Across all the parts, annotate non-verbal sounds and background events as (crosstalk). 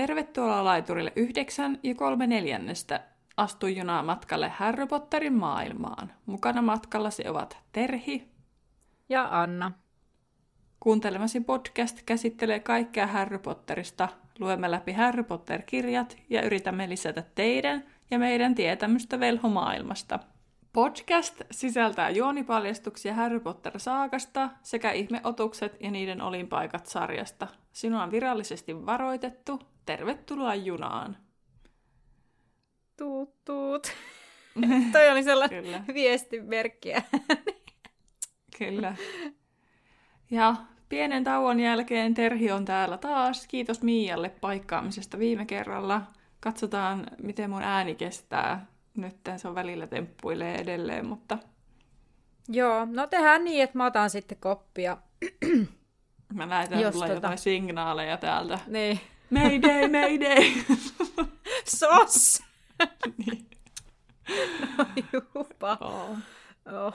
Tervetuloa laiturille yhdeksän ja kolme neljännestä. Astu junaa matkalle Harry Potterin maailmaan. Mukana matkallasi ovat Terhi ja Anna. Kuuntelemasi podcast käsittelee kaikkea Harry Potterista. Luemme läpi Harry Potter-kirjat ja yritämme lisätä teidän ja meidän tietämystä velhomaailmasta. Podcast sisältää juonipaljastuksia Harry Potter-saakasta sekä ihmeotukset ja niiden olinpaikat sarjasta. Sinua on virallisesti varoitettu. Tervetuloa junaan. Tuut, tuut. (laughs) Toi oli sellainen Kyllä. viestimerkkiä. Kyllä. Ja pienen tauon jälkeen Terhi on täällä taas. Kiitos Mialle paikkaamisesta viime kerralla. Katsotaan, miten mun ääni kestää. Nyt se on välillä temppuilee edelleen, mutta... Joo, no tehdään niin, että mä otan sitten koppia. Mä näytän Jos tulla tota... jotain signaaleja täältä. Niin. Mayday, mayday! (laughs) Sos! niin. (laughs) No jupa. Oh. Oh.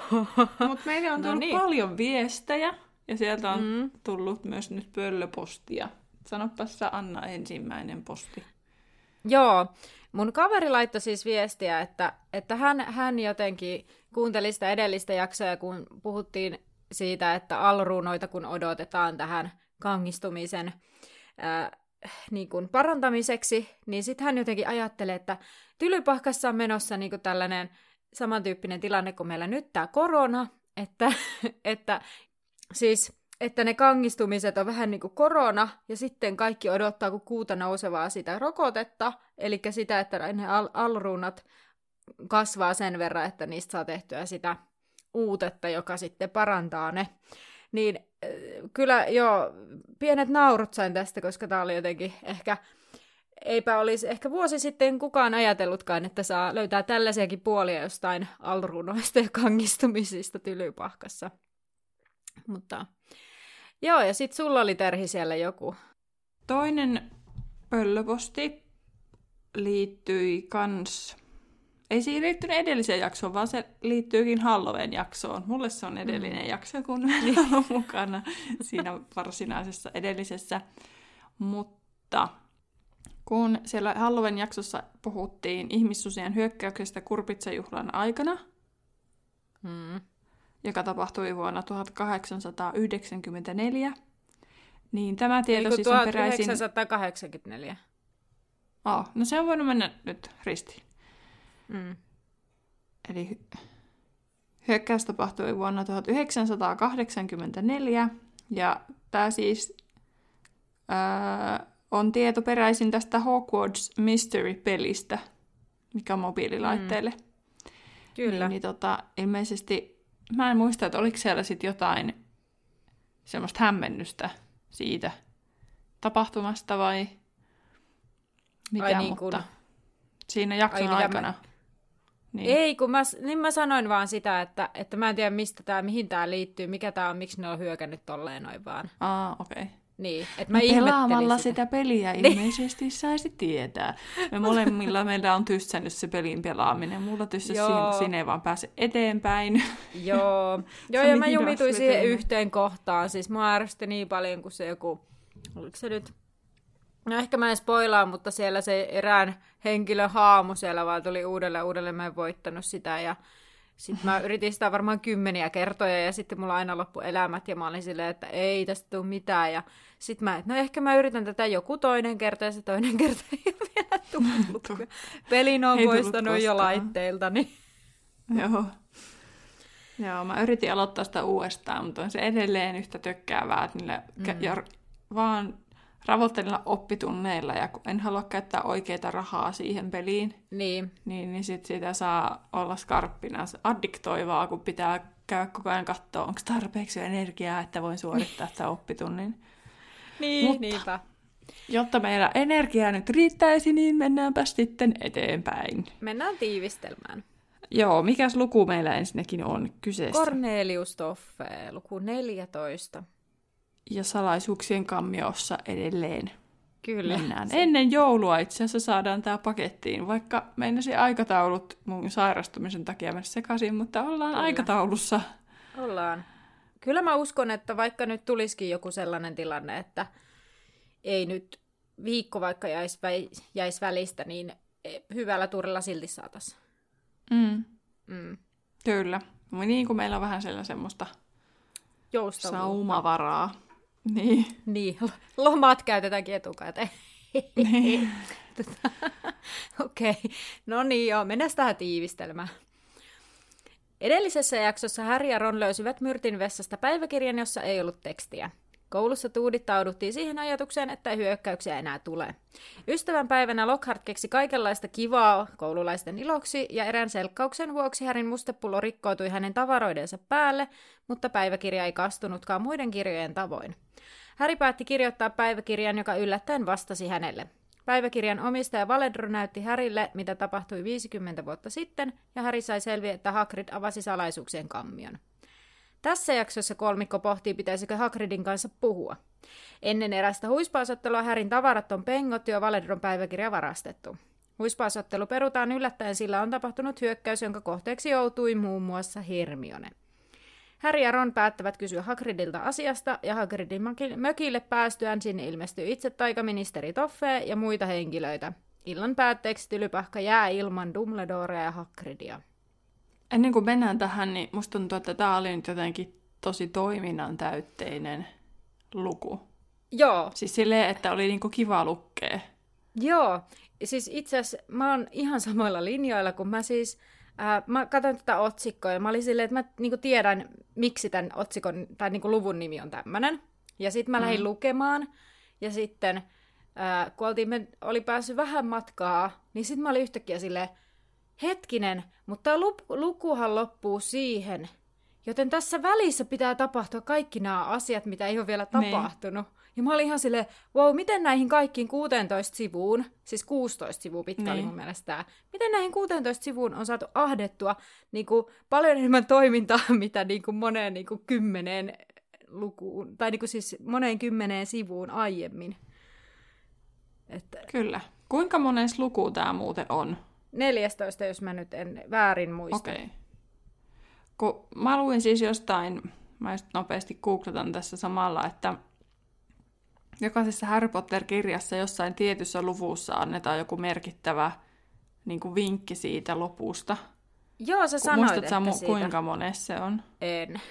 Mutta meille on no tullut no niin. paljon viestejä ja sieltä on mm. tullut myös nyt pöllöpostia. Sanopas sä Anna ensimmäinen posti. Joo, mun kaveri laittoi siis viestiä, että, että hän, hän jotenkin kuunteli sitä edellistä jaksoa, kun puhuttiin siitä, että alruunoita kun odotetaan tähän kangistumisen ää, niin kuin parantamiseksi, niin sitten hän jotenkin ajattelee, että Tylypahkassa on menossa niin kuin tällainen samantyyppinen tilanne kuin meillä nyt tämä korona, että, (laughs) että siis että ne kangistumiset on vähän niin kuin korona, ja sitten kaikki odottaa kuin kuuta nousevaa sitä rokotetta, eli sitä, että ne al- alruunat kasvaa sen verran, että niistä saa tehtyä sitä uutetta, joka sitten parantaa ne. Niin kyllä joo, pienet naurut sain tästä, koska tämä oli jotenkin ehkä, eipä olisi ehkä vuosi sitten kukaan ajatellutkaan, että saa löytää tällaisiakin puolia jostain alruunoista ja kangistumisista tylypahkassa. Mutta joo, ja sitten sulla oli Terhi siellä joku. Toinen pöllöposti liittyi kans ei siihen liittynyt edelliseen jaksoon, vaan se liittyykin Halloween jaksoon. Mulle se on edellinen mm. jakso, kun (laughs) (laughs) on mukana siinä varsinaisessa edellisessä. Mutta kun siellä Halloween jaksossa puhuttiin ihmissusien hyökkäyksestä Kurpitsajuhlan aikana, mm. joka tapahtui vuonna 1894, niin tämä tieto Eiku siis on peräisin... 1984. Oh, no se on voinut mennä nyt ristiin. Mm. Eli hyökkäys tapahtui vuonna 1984, ja tämä siis ää, on tieto peräisin tästä Hogwarts Mystery-pelistä, mikä on mobiililaitteille. Mm. Kyllä. Niin, niin tota, ilmeisesti, mä en muista, että oliko siellä sitten jotain semmoista hämmennystä siitä tapahtumasta vai mitä, Ai niin kun... mutta siinä jakson Ai, aikana. Mä niin. Ei, kun mä, niin mä sanoin vaan sitä, että, että mä en tiedä mistä tää, mihin tämä liittyy, mikä tämä on, miksi ne on hyökännyt tolleen noin vaan. Aa, okei. Okay. Niin, että mä Pelaamalla sitä. sitä peliä niin. ilmeisesti saisi tietää. Me molemmilla meillä on tyssännyt se pelin pelaaminen. Mulla sinne ei vaan pääse eteenpäin. Joo, (laughs) Joo ja mä jumituin siihen yhteen kohtaan. Siis mä ärsytti niin paljon, kuin se joku, oliko se nyt No ehkä mä en spoilaa, mutta siellä se erään henkilö haamu siellä vaan tuli uudelleen uudelleen, mä en voittanut sitä ja sitten mä yritin sitä varmaan kymmeniä kertoja ja sitten mulla aina loppu elämät ja mä olin silleen, että ei tästä tule mitään ja sitten mä, no ehkä mä yritän tätä joku toinen kerta ja se toinen (laughs) kerta ei ole vielä tullut. Pelin on poistanut jo laitteilta, niin... Joo. Joo, mä yritin aloittaa sitä uudestaan, mutta on se edelleen yhtä tökkäävää, että niille mm. ja vaan ravottelilla oppitunneilla ja kun en halua käyttää oikeita rahaa siihen peliin, niin, niin, niin sit sitä saa olla skarppina. Se addiktoivaa, kun pitää käydä koko ajan katsoa, onko tarpeeksi energiaa, että voin suorittaa sitä oppitunnin. (laughs) niin, Mutta, niinpä. Jotta meillä energiaa nyt riittäisi, niin mennäänpä sitten eteenpäin. Mennään tiivistelmään. Joo, mikäs luku meillä ensinnäkin on kyseessä? Cornelius Toffe, luku 14 ja salaisuuksien kammiossa edelleen Kyllä. mennään. Se... Ennen joulua itse asiassa saadaan tämä pakettiin, vaikka meinasi aikataulut mun sairastumisen takia mennä sekaisin, mutta ollaan Kyllä. aikataulussa. Ollaan. Kyllä mä uskon, että vaikka nyt tulisikin joku sellainen tilanne, että ei nyt viikko vaikka jäisi, jäis välistä, niin e, hyvällä turilla silti saataisiin. Mm. Mm. Kyllä. Niin kuin meillä on vähän siellä semmoista saumavaraa. Niin. niin. (laughs) Lomat käytetäänkin etukäteen. Niin. (laughs) Tota, okei, okay. no niin joo, mennään tähän tiivistelmään. Edellisessä jaksossa Harry ja Ron löysivät Myrtin vessasta päiväkirjan, jossa ei ollut tekstiä. Koulussa tuudittauduttiin siihen ajatukseen, että hyökkäyksiä enää tule. Ystävän päivänä Lockhart keksi kaikenlaista kivaa koululaisten iloksi, ja erään selkkauksen vuoksi Härin mustepullo rikkoutui hänen tavaroidensa päälle, mutta päiväkirja ei kastunutkaan muiden kirjojen tavoin. Häri päätti kirjoittaa päiväkirjan, joka yllättäen vastasi hänelle. Päiväkirjan omistaja Valedro näytti Härille, mitä tapahtui 50 vuotta sitten, ja Häri sai selviä, että Hagrid avasi salaisuuksien kammion. Tässä jaksossa kolmikko pohtii, pitäisikö Hagridin kanssa puhua. Ennen erästä huispausottelua Härin tavarat on pengottu ja Valedron päiväkirja varastettu. Huispausottelu perutaan yllättäen, sillä on tapahtunut hyökkäys, jonka kohteeksi joutui muun muassa Hermione. Harry ja Ron päättävät kysyä Hagridilta asiasta, ja Hagridin mökille päästyään sinne ilmestyy itse taikaministeri Toffe ja muita henkilöitä. Illan päätteeksi tylypahka jää ilman Dumbledorea ja Hagridia. Ennen kuin mennään tähän, niin musta tuntuu, että tämä oli nyt jotenkin tosi toiminnan täytteinen luku. Joo. Siis silleen, että oli niinku kiva lukkea. Joo. Siis itse asiassa mä oon ihan samoilla linjoilla, kun mä siis Ää, mä katsoin tätä otsikkoa ja mä olin silleen, että mä niinku tiedän, miksi tämän otsikon tai niinku luvun nimi on tämmöinen. Ja sitten mä mm. lähdin lukemaan ja sitten ää, kun oltiin, me oli päässyt vähän matkaa, niin sitten mä olin yhtäkkiä silleen, hetkinen, mutta lukuhan loppuu siihen, joten tässä välissä pitää tapahtua kaikki nämä asiat, mitä ei ole vielä niin. tapahtunut. Niin. Ja mä olin ihan silleen, wow, miten näihin kaikkiin 16 sivuun, siis 16 sivua pitkä niin. oli mun mielestä tämä, miten näihin 16 sivuun on saatu ahdettua niin kuin, paljon enemmän toimintaa, (laughs) mitä niin kuin, moneen niin kuin, kymmeneen lukuun, tai niin kuin, siis moneen kymmeneen sivuun aiemmin. Että... Kyllä. Kuinka monen luku tämä muuten on? 14, jos mä nyt en väärin muista. Okei. Okay. Kun mä luin siis jostain, mä just nopeasti googletan tässä samalla, että jokaisessa Harry Potter-kirjassa jossain tietyssä luvussa annetaan joku merkittävä niin kuin vinkki siitä lopusta. Joo, sä sanoit, Muistatko että mu- siitä... kuinka monessa se on? En.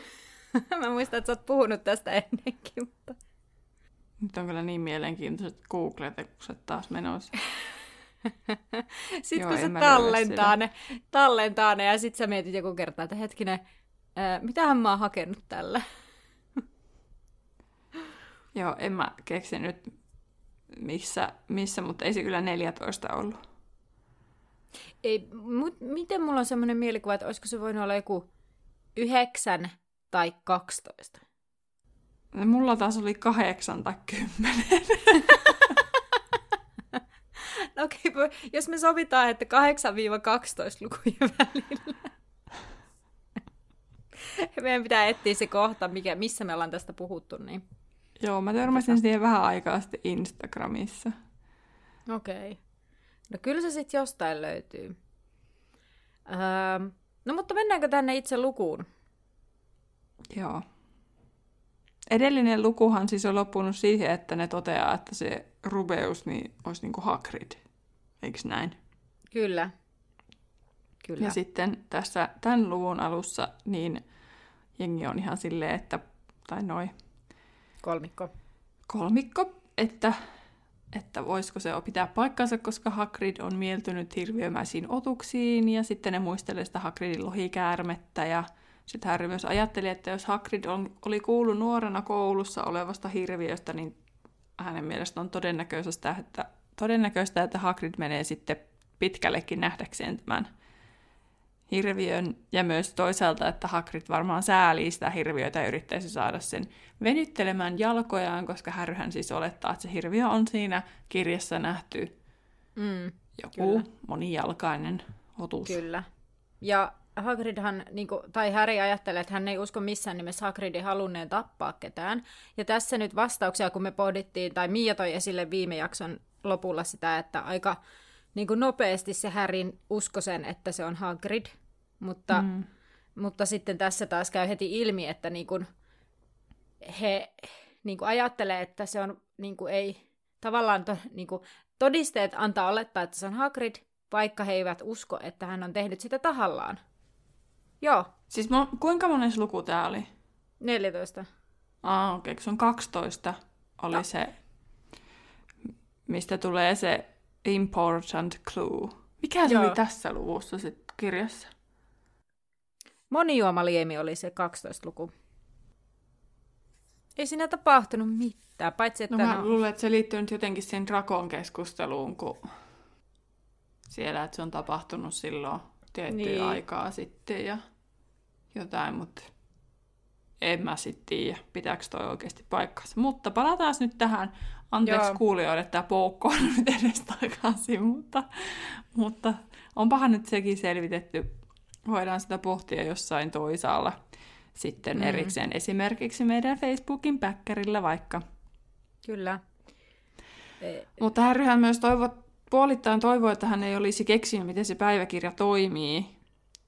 (laughs) Mä muistan, että sä oot puhunut tästä ennenkin, mutta... Nyt on kyllä niin mielenkiintoiset Google-tekukset taas menossa. (laughs) sitten Joo, kun se tallentaa ne, tallentaa ne ja sitten sä mietit joku kerta, että hetkinen, ää, mitähän mä oon hakenut tällä? Joo, en mä keksi nyt missä, missä, mutta ei se kyllä 14 ollut. Ei, mut, miten mulla on semmoinen mielikuva, että olisiko se voinut olla joku 9 tai 12? No, mulla taas oli 8 tai 10. (laughs) no okei, okay, jos me sovitaan, että 8-12 lukujen välillä. (laughs) Meidän pitää etsiä se kohta, mikä, missä me ollaan tästä puhuttu, niin Joo, mä törmäsin siihen vähän aikaa sitten Instagramissa. Okei. Okay. No kyllä se sitten jostain löytyy. Öö, no mutta mennäänkö tänne itse lukuun? Joo. Edellinen lukuhan siis on loppunut siihen, että ne toteaa, että se Rubeus niin olisi niin kuin Hagrid. Eikö näin? Kyllä. Kyllä. Ja sitten tässä tämän luvun alussa niin jengi on ihan silleen, että, tai noin Kolmikko. Kolmikko, että, että voisiko se pitää paikkansa, koska Hagrid on mieltynyt hirviömäisiin otuksiin ja sitten ne muistelee sitä Hagridin lohikäärmettä ja sitten Harry myös ajatteli, että jos Hagrid on, oli kuullut nuorena koulussa olevasta hirviöstä, niin hänen mielestä on todennäköistä, että, todennäköistä, että Hagrid menee sitten pitkällekin nähdäkseen tämän hirviön ja myös toisaalta, että Hagrid varmaan säälii sitä hirviötä ja yrittäisi saada sen venyttelemään jalkojaan, koska Härryhän siis olettaa, että se hirviö on siinä kirjassa nähty mm, joku kyllä. monijalkainen otus. Kyllä. Ja Hagridhan, niin kuin, tai Harry ajattelee, että hän ei usko missään nimessä Hagridin halunneen tappaa ketään. Ja tässä nyt vastauksia, kun me pohdittiin, tai Mia toi esille viime jakson lopulla sitä, että aika niin kuin nopeasti se Härin usko sen, että se on Hagrid, mutta, mm. mutta sitten tässä taas käy heti ilmi, että niin kuin he niin kuin ajattelee, että se on niin kuin ei, tavallaan to, niin kuin, todisteet antaa olettaa, että se on Hagrid, vaikka he eivät usko, että hän on tehnyt sitä tahallaan. Joo. Siis mo- kuinka monen luku tää oli? 14. Ah, okei, okay, se on 12 oli no. se, mistä tulee se important clue. Mikä se Joo. oli tässä luvussa sitten kirjassa? Monijuomaliemi oli se 12-luku. Ei siinä tapahtunut mitään, paitsi että... No mä no... luulen, että se liittyy nyt jotenkin siihen Drakon keskusteluun, kun siellä, että se on tapahtunut silloin tiettyä niin. aikaa sitten ja jotain, mutta en mä sitten tiedä, pitääkö toi oikeasti paikkansa. Mutta palataan nyt tähän. Anteeksi Joo. kuulijoille, että tämä poukko on (laughs) nyt edes takaisin, mutta, mutta onpahan nyt sekin selvitetty. Voidaan sitä pohtia jossain toisaalla sitten mm. erikseen, esimerkiksi meidän Facebookin päkkärillä vaikka. Kyllä. E- mutta Harryhän myös toivo, puolittain toivoi, että hän ei olisi keksinyt, miten se päiväkirja toimii,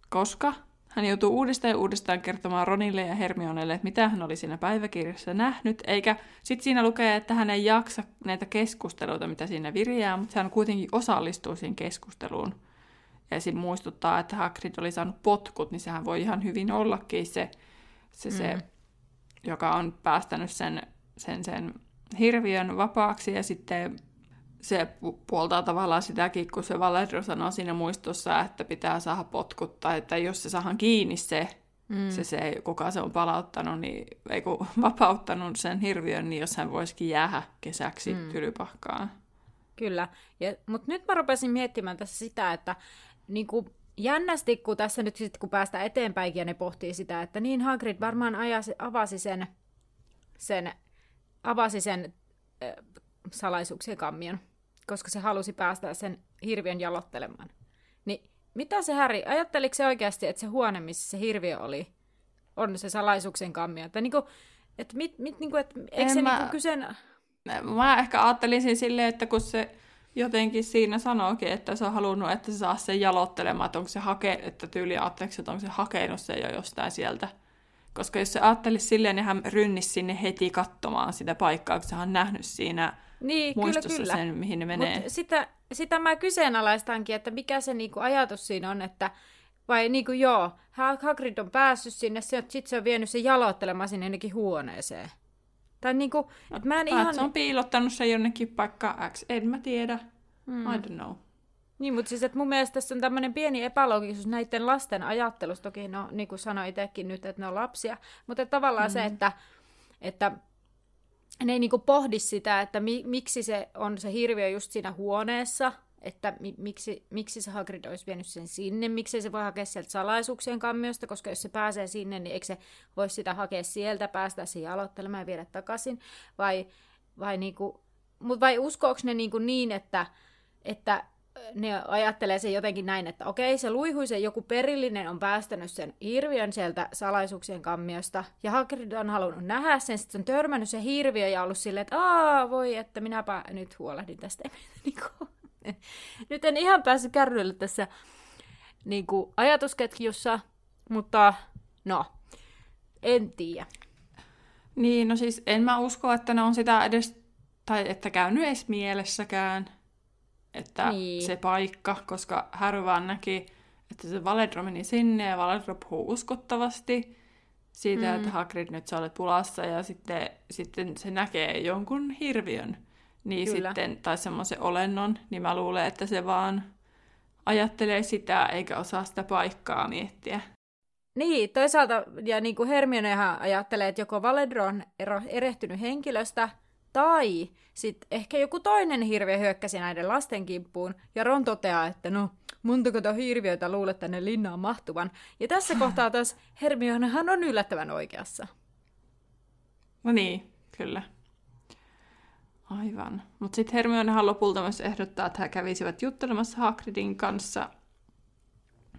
koska hän joutuu uudestaan ja uudestaan kertomaan Ronille ja Hermionelle, että mitä hän oli siinä päiväkirjassa nähnyt, eikä sitten siinä lukee, että hän ei jaksa näitä keskusteluita, mitä siinä virjää, mutta hän kuitenkin osallistuu siihen keskusteluun. Ja esim. muistuttaa, että Hagrid oli saanut potkut, niin sehän voi ihan hyvin ollakin se, se, mm. se joka on päästänyt sen, sen, sen hirviön vapaaksi ja sitten se puoltaa tavallaan sitäkin, kun se Valedro sanoo siinä muistossa, että pitää saada potkuttaa, että jos se saadaan kiinni se, mm. se, se, kuka se on palauttanut, niin, ei kun (laughs) vapauttanut sen hirviön, niin jos hän voisikin jäädä kesäksi mm. tylypahkaan. Kyllä, mutta nyt mä rupesin miettimään tässä sitä, että niin kuin jännästi, kun tässä nyt sitten kun päästään eteenpäin ja ne pohtii sitä, että niin Hagrid varmaan ajasi, avasi sen, sen, avasi sen salaisuuksien kammion koska se halusi päästä sen hirviön jalottelemaan. Niin mitä se Häri, ajatteliko se oikeasti, että se huone, missä se hirviö oli, on se salaisuuksien kammio? Että niinku, et mit, mit, niinku, et, eikö se mä, niinku kyseen... Mä ehkä ajattelisin silleen, että kun se jotenkin siinä sanookin, että se on halunnut, että se saa sen jalottelemaan, että onko se hake, että tyyli ajatteliko, että onko se hakenut se jo jostain sieltä. Koska jos se ajattelisi silleen, niin hän rynnisi sinne heti katsomaan sitä paikkaa, kun se on nähnyt siinä niin, muistossa kyllä, kyllä. sen, mihin ne menee. Mut sitä, sitä mä kyseenalaistankin, että mikä se niinku ajatus siinä on, että vai niinku joo, Hagrid on päässyt sinne, sitten se on vienyt sen jaloittelemaan sinne jonnekin huoneeseen. Tai niinku, no, mä en ihan... se on piilottanut sen jonnekin paikka X, en mä tiedä. Mm. I don't know. Niin, mutta siis että mun mielestä tässä on tämmöinen pieni epäloogisuus näiden lasten ajattelusta. Toki no, niin kuin sanoin itsekin nyt, että ne on lapsia. Mutta tavallaan mm. se, että, että ne ei niinku pohdi sitä, että mi, miksi se on se hirviö just siinä huoneessa, että mi, miksi, miksi se Hagrid olisi vienyt sen sinne, miksi se voi hakea sieltä salaisuuksien kammiosta, koska jos se pääsee sinne, niin eikö se voisi sitä hakea sieltä, päästä siihen aloittelemaan ja viedä takaisin, vai, vai, niinku, mut vai uskooko ne niinku niin, että, että ne ajattelee se jotenkin näin, että okei, se luihuisen joku perillinen on päästänyt sen hirviön sieltä salaisuuksien kammiosta, ja Hagrid on halunnut nähdä sen, sitten on törmännyt se hirviö ja ollut silleen, että aa, voi, että minäpä nyt huolehdin tästä. (laughs) Niinku, nyt en ihan päässyt kärryille tässä niin kuin, ajatusketjussa, mutta no, en tiedä. Niin, no siis en mä usko, että ne on sitä edes, tai että käynyt edes mielessäkään että niin. se paikka, koska Harry vaan näki, että se Valedro meni sinne ja Valedro puhuu uskottavasti siitä, mm. että Hagrid nyt sä olet pulassa ja sitten, sitten se näkee jonkun hirviön niin Kyllä. sitten, tai semmoisen olennon, niin mä luulen, että se vaan ajattelee sitä eikä osaa sitä paikkaa miettiä. Niin, toisaalta, ja niin kuin Hermionehan ajattelee, että joko Valedro on erehtynyt henkilöstä, tai sitten ehkä joku toinen hirviö hyökkäsi näiden lasten kimppuun, ja Ron toteaa, että no, montako tuo hirviöitä luulet tänne linnaan mahtuvan. Ja tässä (sighs) kohtaa taas Hermionehan on yllättävän oikeassa. No niin, kyllä. Aivan. Mutta sitten Hermionehan lopulta myös ehdottaa, että he kävisivät juttelemassa Hagridin kanssa,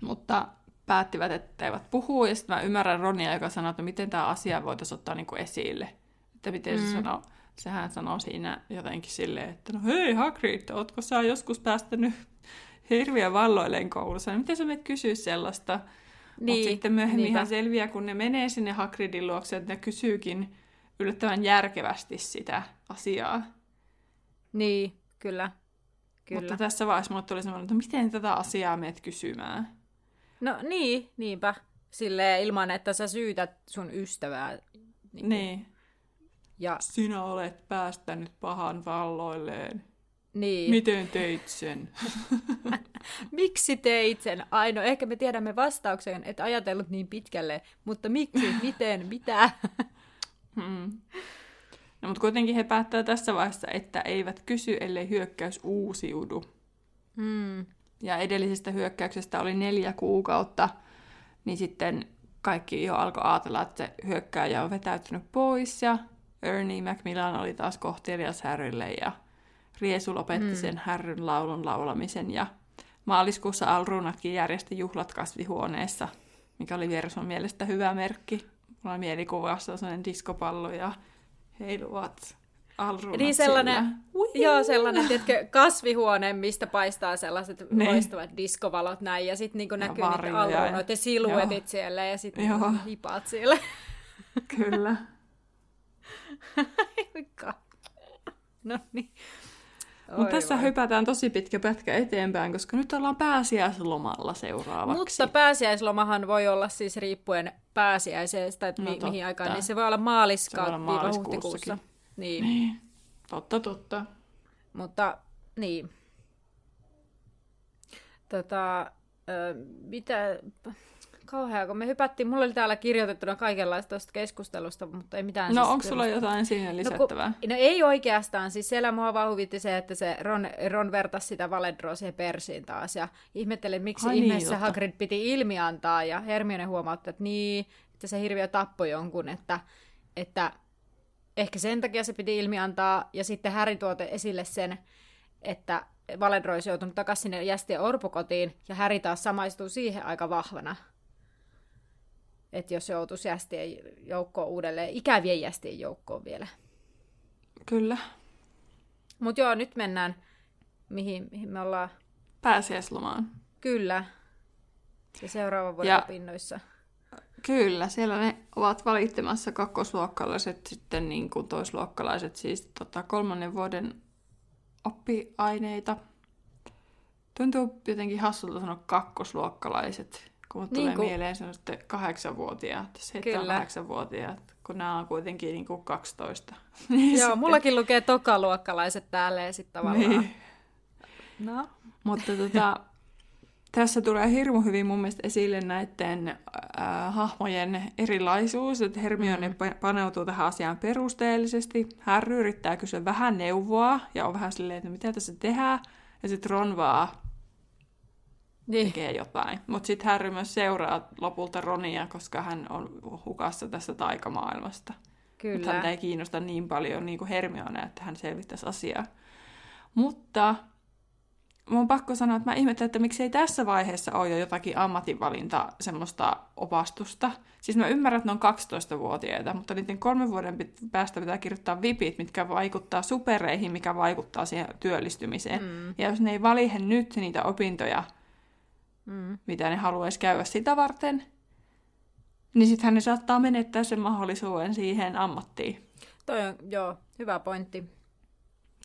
mutta päättivät, että eivät puhu. Ja sitten mä ymmärrän Ronia, joka sanoo, että miten tämä asia voitaisiin ottaa niinku esille. Että miten mm. se sanoo, sehän sanoo siinä jotenkin silleen, että no hei Hagrid, ootko sä joskus päästänyt hirviä valloilleen koulussa? Niin miten sä menet kysyä sellaista? Niin, Mutta sitten myöhemmin niinpä. ihan selviää, kun ne menee sinne Hagridin luokse, että ne kysyykin yllättävän järkevästi sitä asiaa. Niin, kyllä. kyllä. Mutta tässä vaiheessa mulle tuli semmoinen, että miten tätä asiaa meet kysymään? No niin, niinpä. Silleen ilman, että sä syytät sun ystävää. Niin. niin. Ja... Sinä olet päästänyt pahan valloilleen. Niin. Miten teit sen? (laughs) miksi teit sen? Ai no, ehkä me tiedämme vastauksen, että ajatellut niin pitkälle, mutta miksi, miten, mitä? (laughs) hmm. No, mutta kuitenkin he päättävät tässä vaiheessa, että eivät kysy, ellei hyökkäys uusiudu. Hmm. Ja edellisestä hyökkäyksestä oli neljä kuukautta, niin sitten kaikki jo alkoi ajatella, että se hyökkääjä on vetäytynyt pois ja Ernie Macmillan oli taas kohtelias Harrylle ja Riesu lopetti mm. sen härryn laulun laulamisen ja maaliskuussa Alrunatkin järjesti juhlat kasvihuoneessa, mikä oli Verson mielestä hyvä merkki. Mulla on mielikuvassa sellainen diskopallo ja heiluvat alrunat Niin sellainen, joo, sellainen tiedätkö, kasvihuone, mistä paistaa sellaiset niin. loistavat diskovalot näin, ja sitten niin näkyy niitä alrunoita ja siluetit joo. siellä, ja sitten hipaat siellä. Kyllä. (laughs) (laughs) no niin. Mutta tässä vai. hypätään tosi pitkä pätkä eteenpäin, koska nyt ollaan pääsiäislomalla seuraavaksi. Mutta pääsiäislomahan voi olla siis riippuen pääsiäisestä, että no, mi- mihin aikaan, niin se voi olla maaliskaan huhtikuussa. Niin. niin. Totta, totta. Mutta niin. Tota, mitä, kauheaa, kun me hypättiin, mulla oli täällä kirjoitettuna kaikenlaista tuosta keskustelusta, mutta ei mitään. No siis onko sulla jotain siihen lisättävää? No, kun, no ei oikeastaan, siis siellä mua vaan huvitti se, että se Ron, Ron vertasi sitä Valedroa siihen Persiin taas, ja ihmettelin, miksi Ai niin, ihmeessä niin, Hagrid piti ilmi antaa, ja Hermione huomautti, että niin, että se hirviö tappoi jonkun, että, että ehkä sen takia se piti ilmi antaa, ja sitten Harry tuote esille sen, että Valedro olisi joutunut takaisin sinne jästien orpokotiin, ja Harry taas samaistuu siihen aika vahvana että jos joutuisi jästien joukkoon uudelleen, ikävien jästien joukkoon vielä. Kyllä. Mutta joo, nyt mennään, mihin, mihin me ollaan... Pääsiäislomaan. Kyllä. Ja seuraavan vuoden ja, opinnoissa. Kyllä, siellä ne ovat valittamassa kakkosluokkalaiset, sitten niin kuin toisluokkalaiset, siis tota, kolmannen vuoden oppiaineita. Tuntuu jotenkin hassulta sanoa kakkosluokkalaiset, kun niin tulee kun... mieleen semmoiset kahdeksanvuotiaat, seitsemän kahdeksanvuotiaat, kun nämä on kuitenkin niin kuin 12. Niin Joo, mullakin lukee tokaluokkalaiset täällä ja sitten tavallaan... Niin. No. Mutta tota, (laughs) tässä tulee hirmu hyvin mun mielestä esille näiden äh, hahmojen erilaisuus, että Hermione mm. paneutuu tähän asiaan perusteellisesti. Harry yrittää kysyä vähän neuvoa ja on vähän silleen, että mitä tässä tehdään. Ja sitten Ron vaan niin. tekee jotain. Mutta sitten Harry myös seuraa lopulta Ronia, koska hän on hukassa tässä taikamaailmasta. Kyllä. Mutta häntä ei kiinnosta niin paljon niin kuin Hermione, että hän selvittäisi asiaa. Mutta mun on pakko sanoa, että mä ihmettelen, että miksei tässä vaiheessa ole jo jotakin ammatinvalinta semmoista opastusta. Siis mä ymmärrän, että ne on 12-vuotiaita, mutta niiden kolmen vuoden päästä pitää kirjoittaa vipit, mitkä vaikuttaa supereihin, mikä vaikuttaa siihen työllistymiseen. Mm. Ja jos ne ei valihe nyt niitä opintoja, mm. mitä ne haluaisi käydä sitä varten, niin sittenhän ne saattaa menettää sen mahdollisuuden siihen ammattiin. Toi on, joo, hyvä pointti.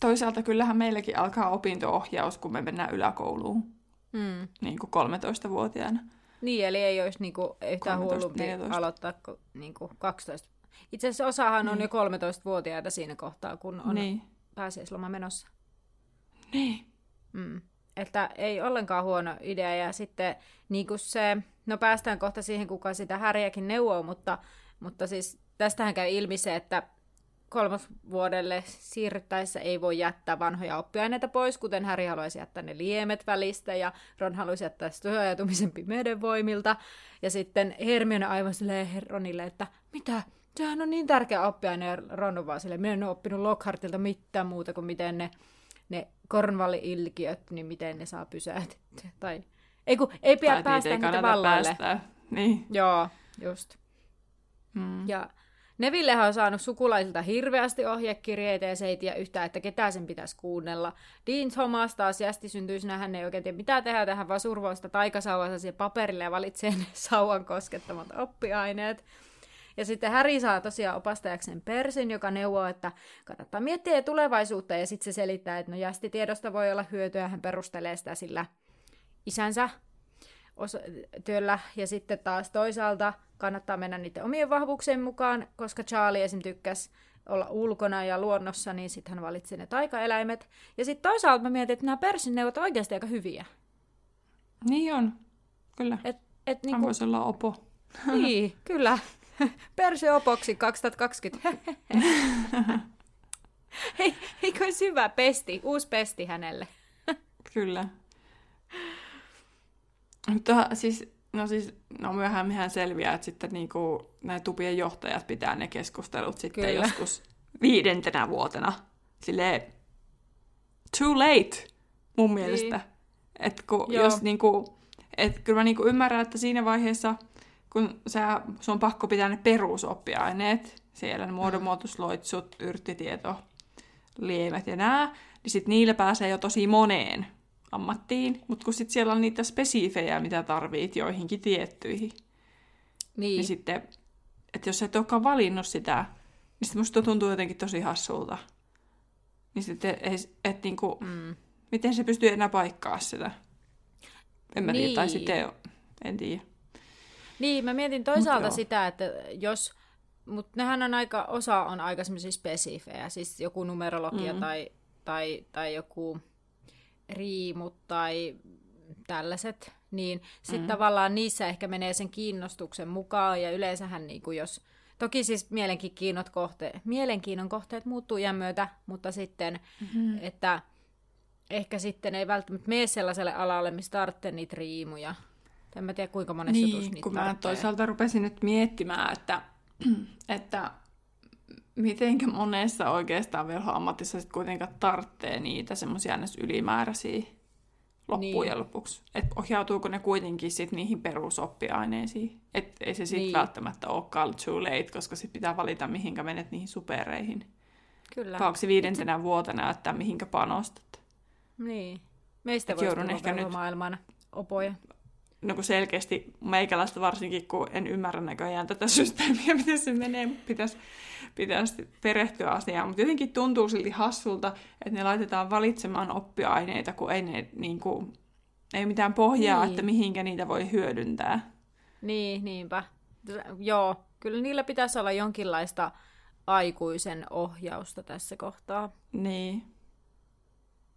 Toisaalta kyllähän meilläkin alkaa opinto-ohjaus, kun me mennään yläkouluun. Mm. Niin kuin 13-vuotiaana. Niin, eli ei olisi niinku yhtään hullumpi aloittaa niinku 12. Itse asiassa osahan niin. on jo 13-vuotiaita siinä kohtaa, kun on niin. pääsiäisloma menossa. Niin. Mm. Että ei ollenkaan huono idea. Ja sitten niin kuin se, no päästään kohta siihen, kuka sitä häriäkin neuvoo, mutta, mutta siis tästähän käy ilmi se, että kolmas vuodelle siirryttäessä ei voi jättää vanhoja oppiaineita pois, kuten Harry haluaisi jättää ne liemet välistä ja Ron haluaisi jättää ajatumisen pimeyden voimilta. Ja sitten Hermione aivan silleen Ronille, että mitä, sehän on niin tärkeä oppiaine ja Ron on vaan silleen, minä en ole oppinut Lockhartilta mitään muuta kuin miten ne ne kornvalli-ilkiöt, niin miten ne saa pysäytettyä. Tai ei, kun, ei pidä päästä ei niitä. Päästää. Niin. Joo, just. Mm. Ja Nevillehän on saanut sukulaisilta hirveästi ohjekirjeitä ja se ei tiedä yhtään, että ketä sen pitäisi kuunnella. Dean Thomas taas jästi syntyisenä, hän ei oikein tiedä mitä tehdä, tähän vaan survoista taikasauvansa siihen paperille ja valitsee ne (laughs) sauvan koskettamat oppiaineet. Ja sitten Häri saa tosiaan opastajakseen Persin, joka neuvoo, että kannattaa miettiä tulevaisuutta, ja sitten se selittää, että no jästitiedosta voi olla hyötyä, hän perustelee sitä sillä isänsä osa- työllä, ja sitten taas toisaalta kannattaa mennä niiden omien vahvuuksien mukaan, koska Charlie esim. tykkäsi olla ulkona ja luonnossa, niin sitten hän valitsi ne taikaeläimet. Ja sitten toisaalta mä mietin, että nämä Persin neuvot on oikeasti aika hyviä. Niin on, kyllä. Et, et Hän niinku, voisi olla opo. niin, (laughs) kyllä. (laughs) Persi opoksi 2020. (laughs) Hei, eikö olisi hyvä pesti, uusi pesti hänelle? (laughs) Kyllä. Mutta siis, no siis, no myöhemmin selviää, että sitten niinku, näin tupien johtajat pitää ne keskustelut sitten Kyllä. joskus viidentenä vuotena. Silleen, too late, mun mielestä. Niin. Että kun, Joo. jos niinku, et kyllä mä niinku ymmärrän, että siinä vaiheessa, kun sä, sun on pakko pitää ne perusoppiaineet, siellä ne muodonmuotoisloitsut, yrttitieto, liemet ja nää, niin sit niillä pääsee jo tosi moneen ammattiin, mutta kun sit siellä on niitä spesifejä, mitä tarvit joihinkin tiettyihin, niin, Niin, niin sitten, että jos et olekaan valinnut sitä, niin sitten musta tuntuu jotenkin tosi hassulta. Niin sitten, ei, et niinku, mm. miten se pystyy enää paikkaa sitä? En mä tiedä, tai Niin. sitten, en tiedä. Niin mä mietin toisaalta joo. sitä, että jos, mutta nehän on aika, osa on aika semmoisia spesifejä, siis joku numerologia Mm. tai, tai, tai joku riimut tai tällaiset, niin sitten Mm. tavallaan niissä ehkä menee sen kiinnostuksen mukaan, ja yleensähän niin kuin jos, toki siis mielenkiinnon, kohte, mielenkiinnon kohteet muuttuu iän myötä, mutta sitten, Mm-hmm. että ehkä sitten ei välttämättä mene sellaiselle alalle, missä tarvitsee niitä riimuja. En mä tiedä, kuinka monessa jutussa Niin, niitä kun mä tarvitsee. toisaalta rupesin nyt miettimään, että, (clears throat) että mitenkä monessa oikeastaan vielä ammatissa sit kuitenkaan tarvitsee niitä semmoisia ylimääräisiä loppujen Niin. lopuksi. Että ohjautuuko ne kuitenkin sit niihin perusoppiaineisiin. Että ei se sitten Niin. välttämättä olekaan too late, koska sit pitää valita, mihinkä menet niihin supereihin. Kyllä. Vai onko se viidentenä vuotena, että mihinkä panostat? Niin. Meistä Et voisi tulla ehkä nyt- maailman opoja. No kun selkeästi meikäläistä varsinkin, kun en ymmärrä näköjään tätä systeemiä, (laughs) miten se menee, pitäisi, pitäisi perehtyä asiaan. Mutta jotenkin tuntuu silti hassulta, että ne laitetaan valitsemaan oppiaineita, kun ei, ne, niin kuin, ei mitään pohjaa, Niin. että mihinkä niitä voi hyödyntää. Niin, niinpä. Joo, kyllä niillä pitäisi olla jonkinlaista aikuisen ohjausta tässä kohtaa. Niin.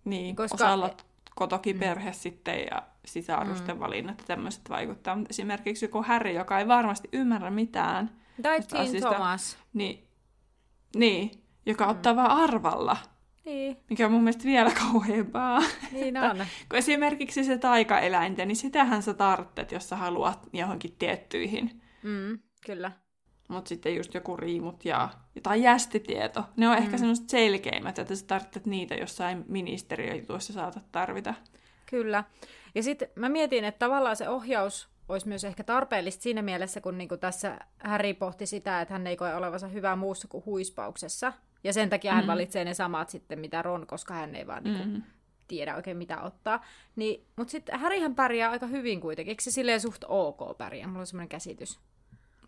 Niin, Koska- osalla kotoki Mm. perhe sitten ja sisarusten valinnat ja tämmöiset vaikuttaa. Mutta esimerkiksi joku Harry, joka ei varmasti ymmärrä mitään, Tai Teen Thomas. niin, niin joka ottaa vaan arvalla. Niin, Mikä on mun mielestä vielä kauheampaa. niin on. Kun esimerkiksi se taikaeläintä, niin sitähän sä tarvitset, jos sä haluat johonkin tiettyihin. Mm, kyllä. Mutta sitten just joku riimut ja tai jästitieto. Ne on mm. ehkä semmoiset selkeimmät, että sä tarvitset niitä jossain ministeriöjutuissa saatat tarvita. Kyllä. Ja sitten mä mietin, että tavallaan se ohjaus olisi myös ehkä tarpeellista siinä mielessä, kun niinku tässä Harry pohti sitä, että hän ei koe olevansa hyvä muussa kuin huispauksessa. Ja sen takia hän Mm. valitsee ne samat sitten, mitä Ron, koska hän ei vaan niinku Mm. tiedä oikein mitä ottaa. Niin, mutta sitten Harryhän pärjää aika hyvin kuitenkin. Eikö se silleen suht ok pärjää? Mulla on semmoinen käsitys.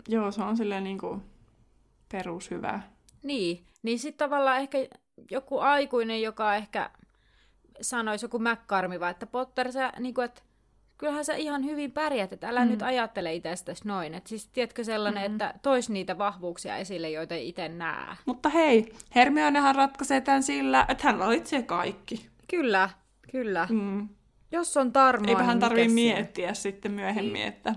Joo, se on silleen niinku perushyvä. Niin, niin sitten tavallaan ehkä joku aikuinen, joka ehkä sanoisi joku McCarmiva, että Potter, sä, niin kuin, että kyllähän sä ihan hyvin pärjät, että älä mm. Nyt ajattele itsestäsi noin. Että siis tiedätkö sellainen, Mm. että tois niitä vahvuuksia esille, joita ei itse näe. Mutta hei, Hermionehan ratkaisee tämän sillä, että hän valitsee kaikki. Kyllä, kyllä. Mm. Jos on tarmoa, Eipä hän niin tarvitse miettiä sitten myöhemmin, että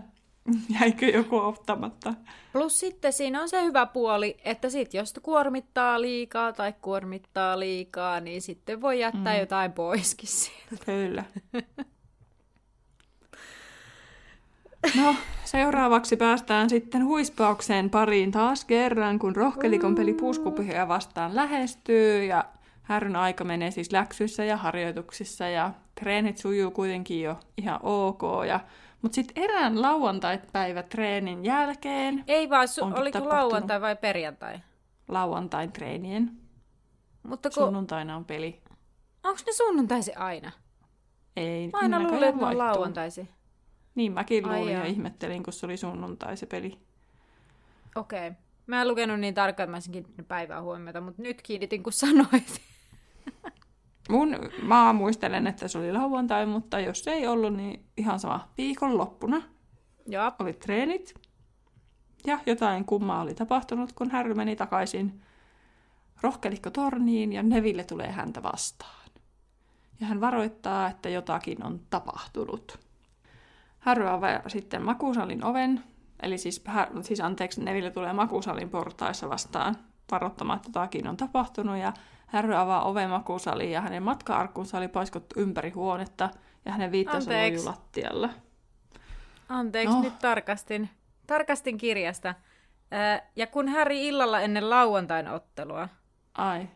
(laughs) jäikö joku ottamatta. Plus sitten siinä on se hyvä puoli, että sit jos kuormittaa liikaa tai kuormittaa liikaa, niin sitten voi jättää Mm. jotain poiskin sieltä. Kyllä. (laughs) No, seuraavaksi päästään sitten huispaukseen pariin taas kerran, kun rohkelikon peli puskupyhiä vastaan lähestyy ja härryn aika menee siis läksyissä ja harjoituksissa ja treenit sujuu kuitenkin jo ihan ok. Ja, mutta sitten erään lauantai-päivä treenin jälkeen, Ei vaan, su- oliko tapahtunut. lauantai vai perjantai? lauantain treenien, Mutta kun, sunnuntaina on peli. onko ne sunnuntaisi aina? Ei, Mä aina luulin, että on lauantaisi. Niin mäkin Ai luulin ja jaa. ihmettelin, kun se oli sunnuntai se peli. Okei. Okay. Mä en lukenut niin tarkkaan, mä olisin päivää huomiota, mutta nyt kiinnitin, kun sanoit. (laughs) Mun, mä muistelen, että se oli lauantai, mutta jos ei ollut, niin ihan sama. Viikonloppuna Joo. oli treenit. Ja jotain kummaa oli tapahtunut, kun Harry meni takaisin rohkelikko torniin ja Neville tulee häntä vastaan. Ja hän varoittaa, että jotakin on tapahtunut. Harry avaa sitten makuusalin oven, eli siis, siis anteeksi, Neville tulee makuusalin portaissa vastaan varoittamaan, että jotakin on tapahtunut, ja Harry avaa oven makuusaliin, ja hänen matka-arkkunsa oli paiskottu ympäri huonetta, ja hänen viittansa oli lattialla. Anteeksi, no. nyt tarkastin. Tarkastin kirjasta. ja kun Harry illalla ennen lauantain ottelua. Ai.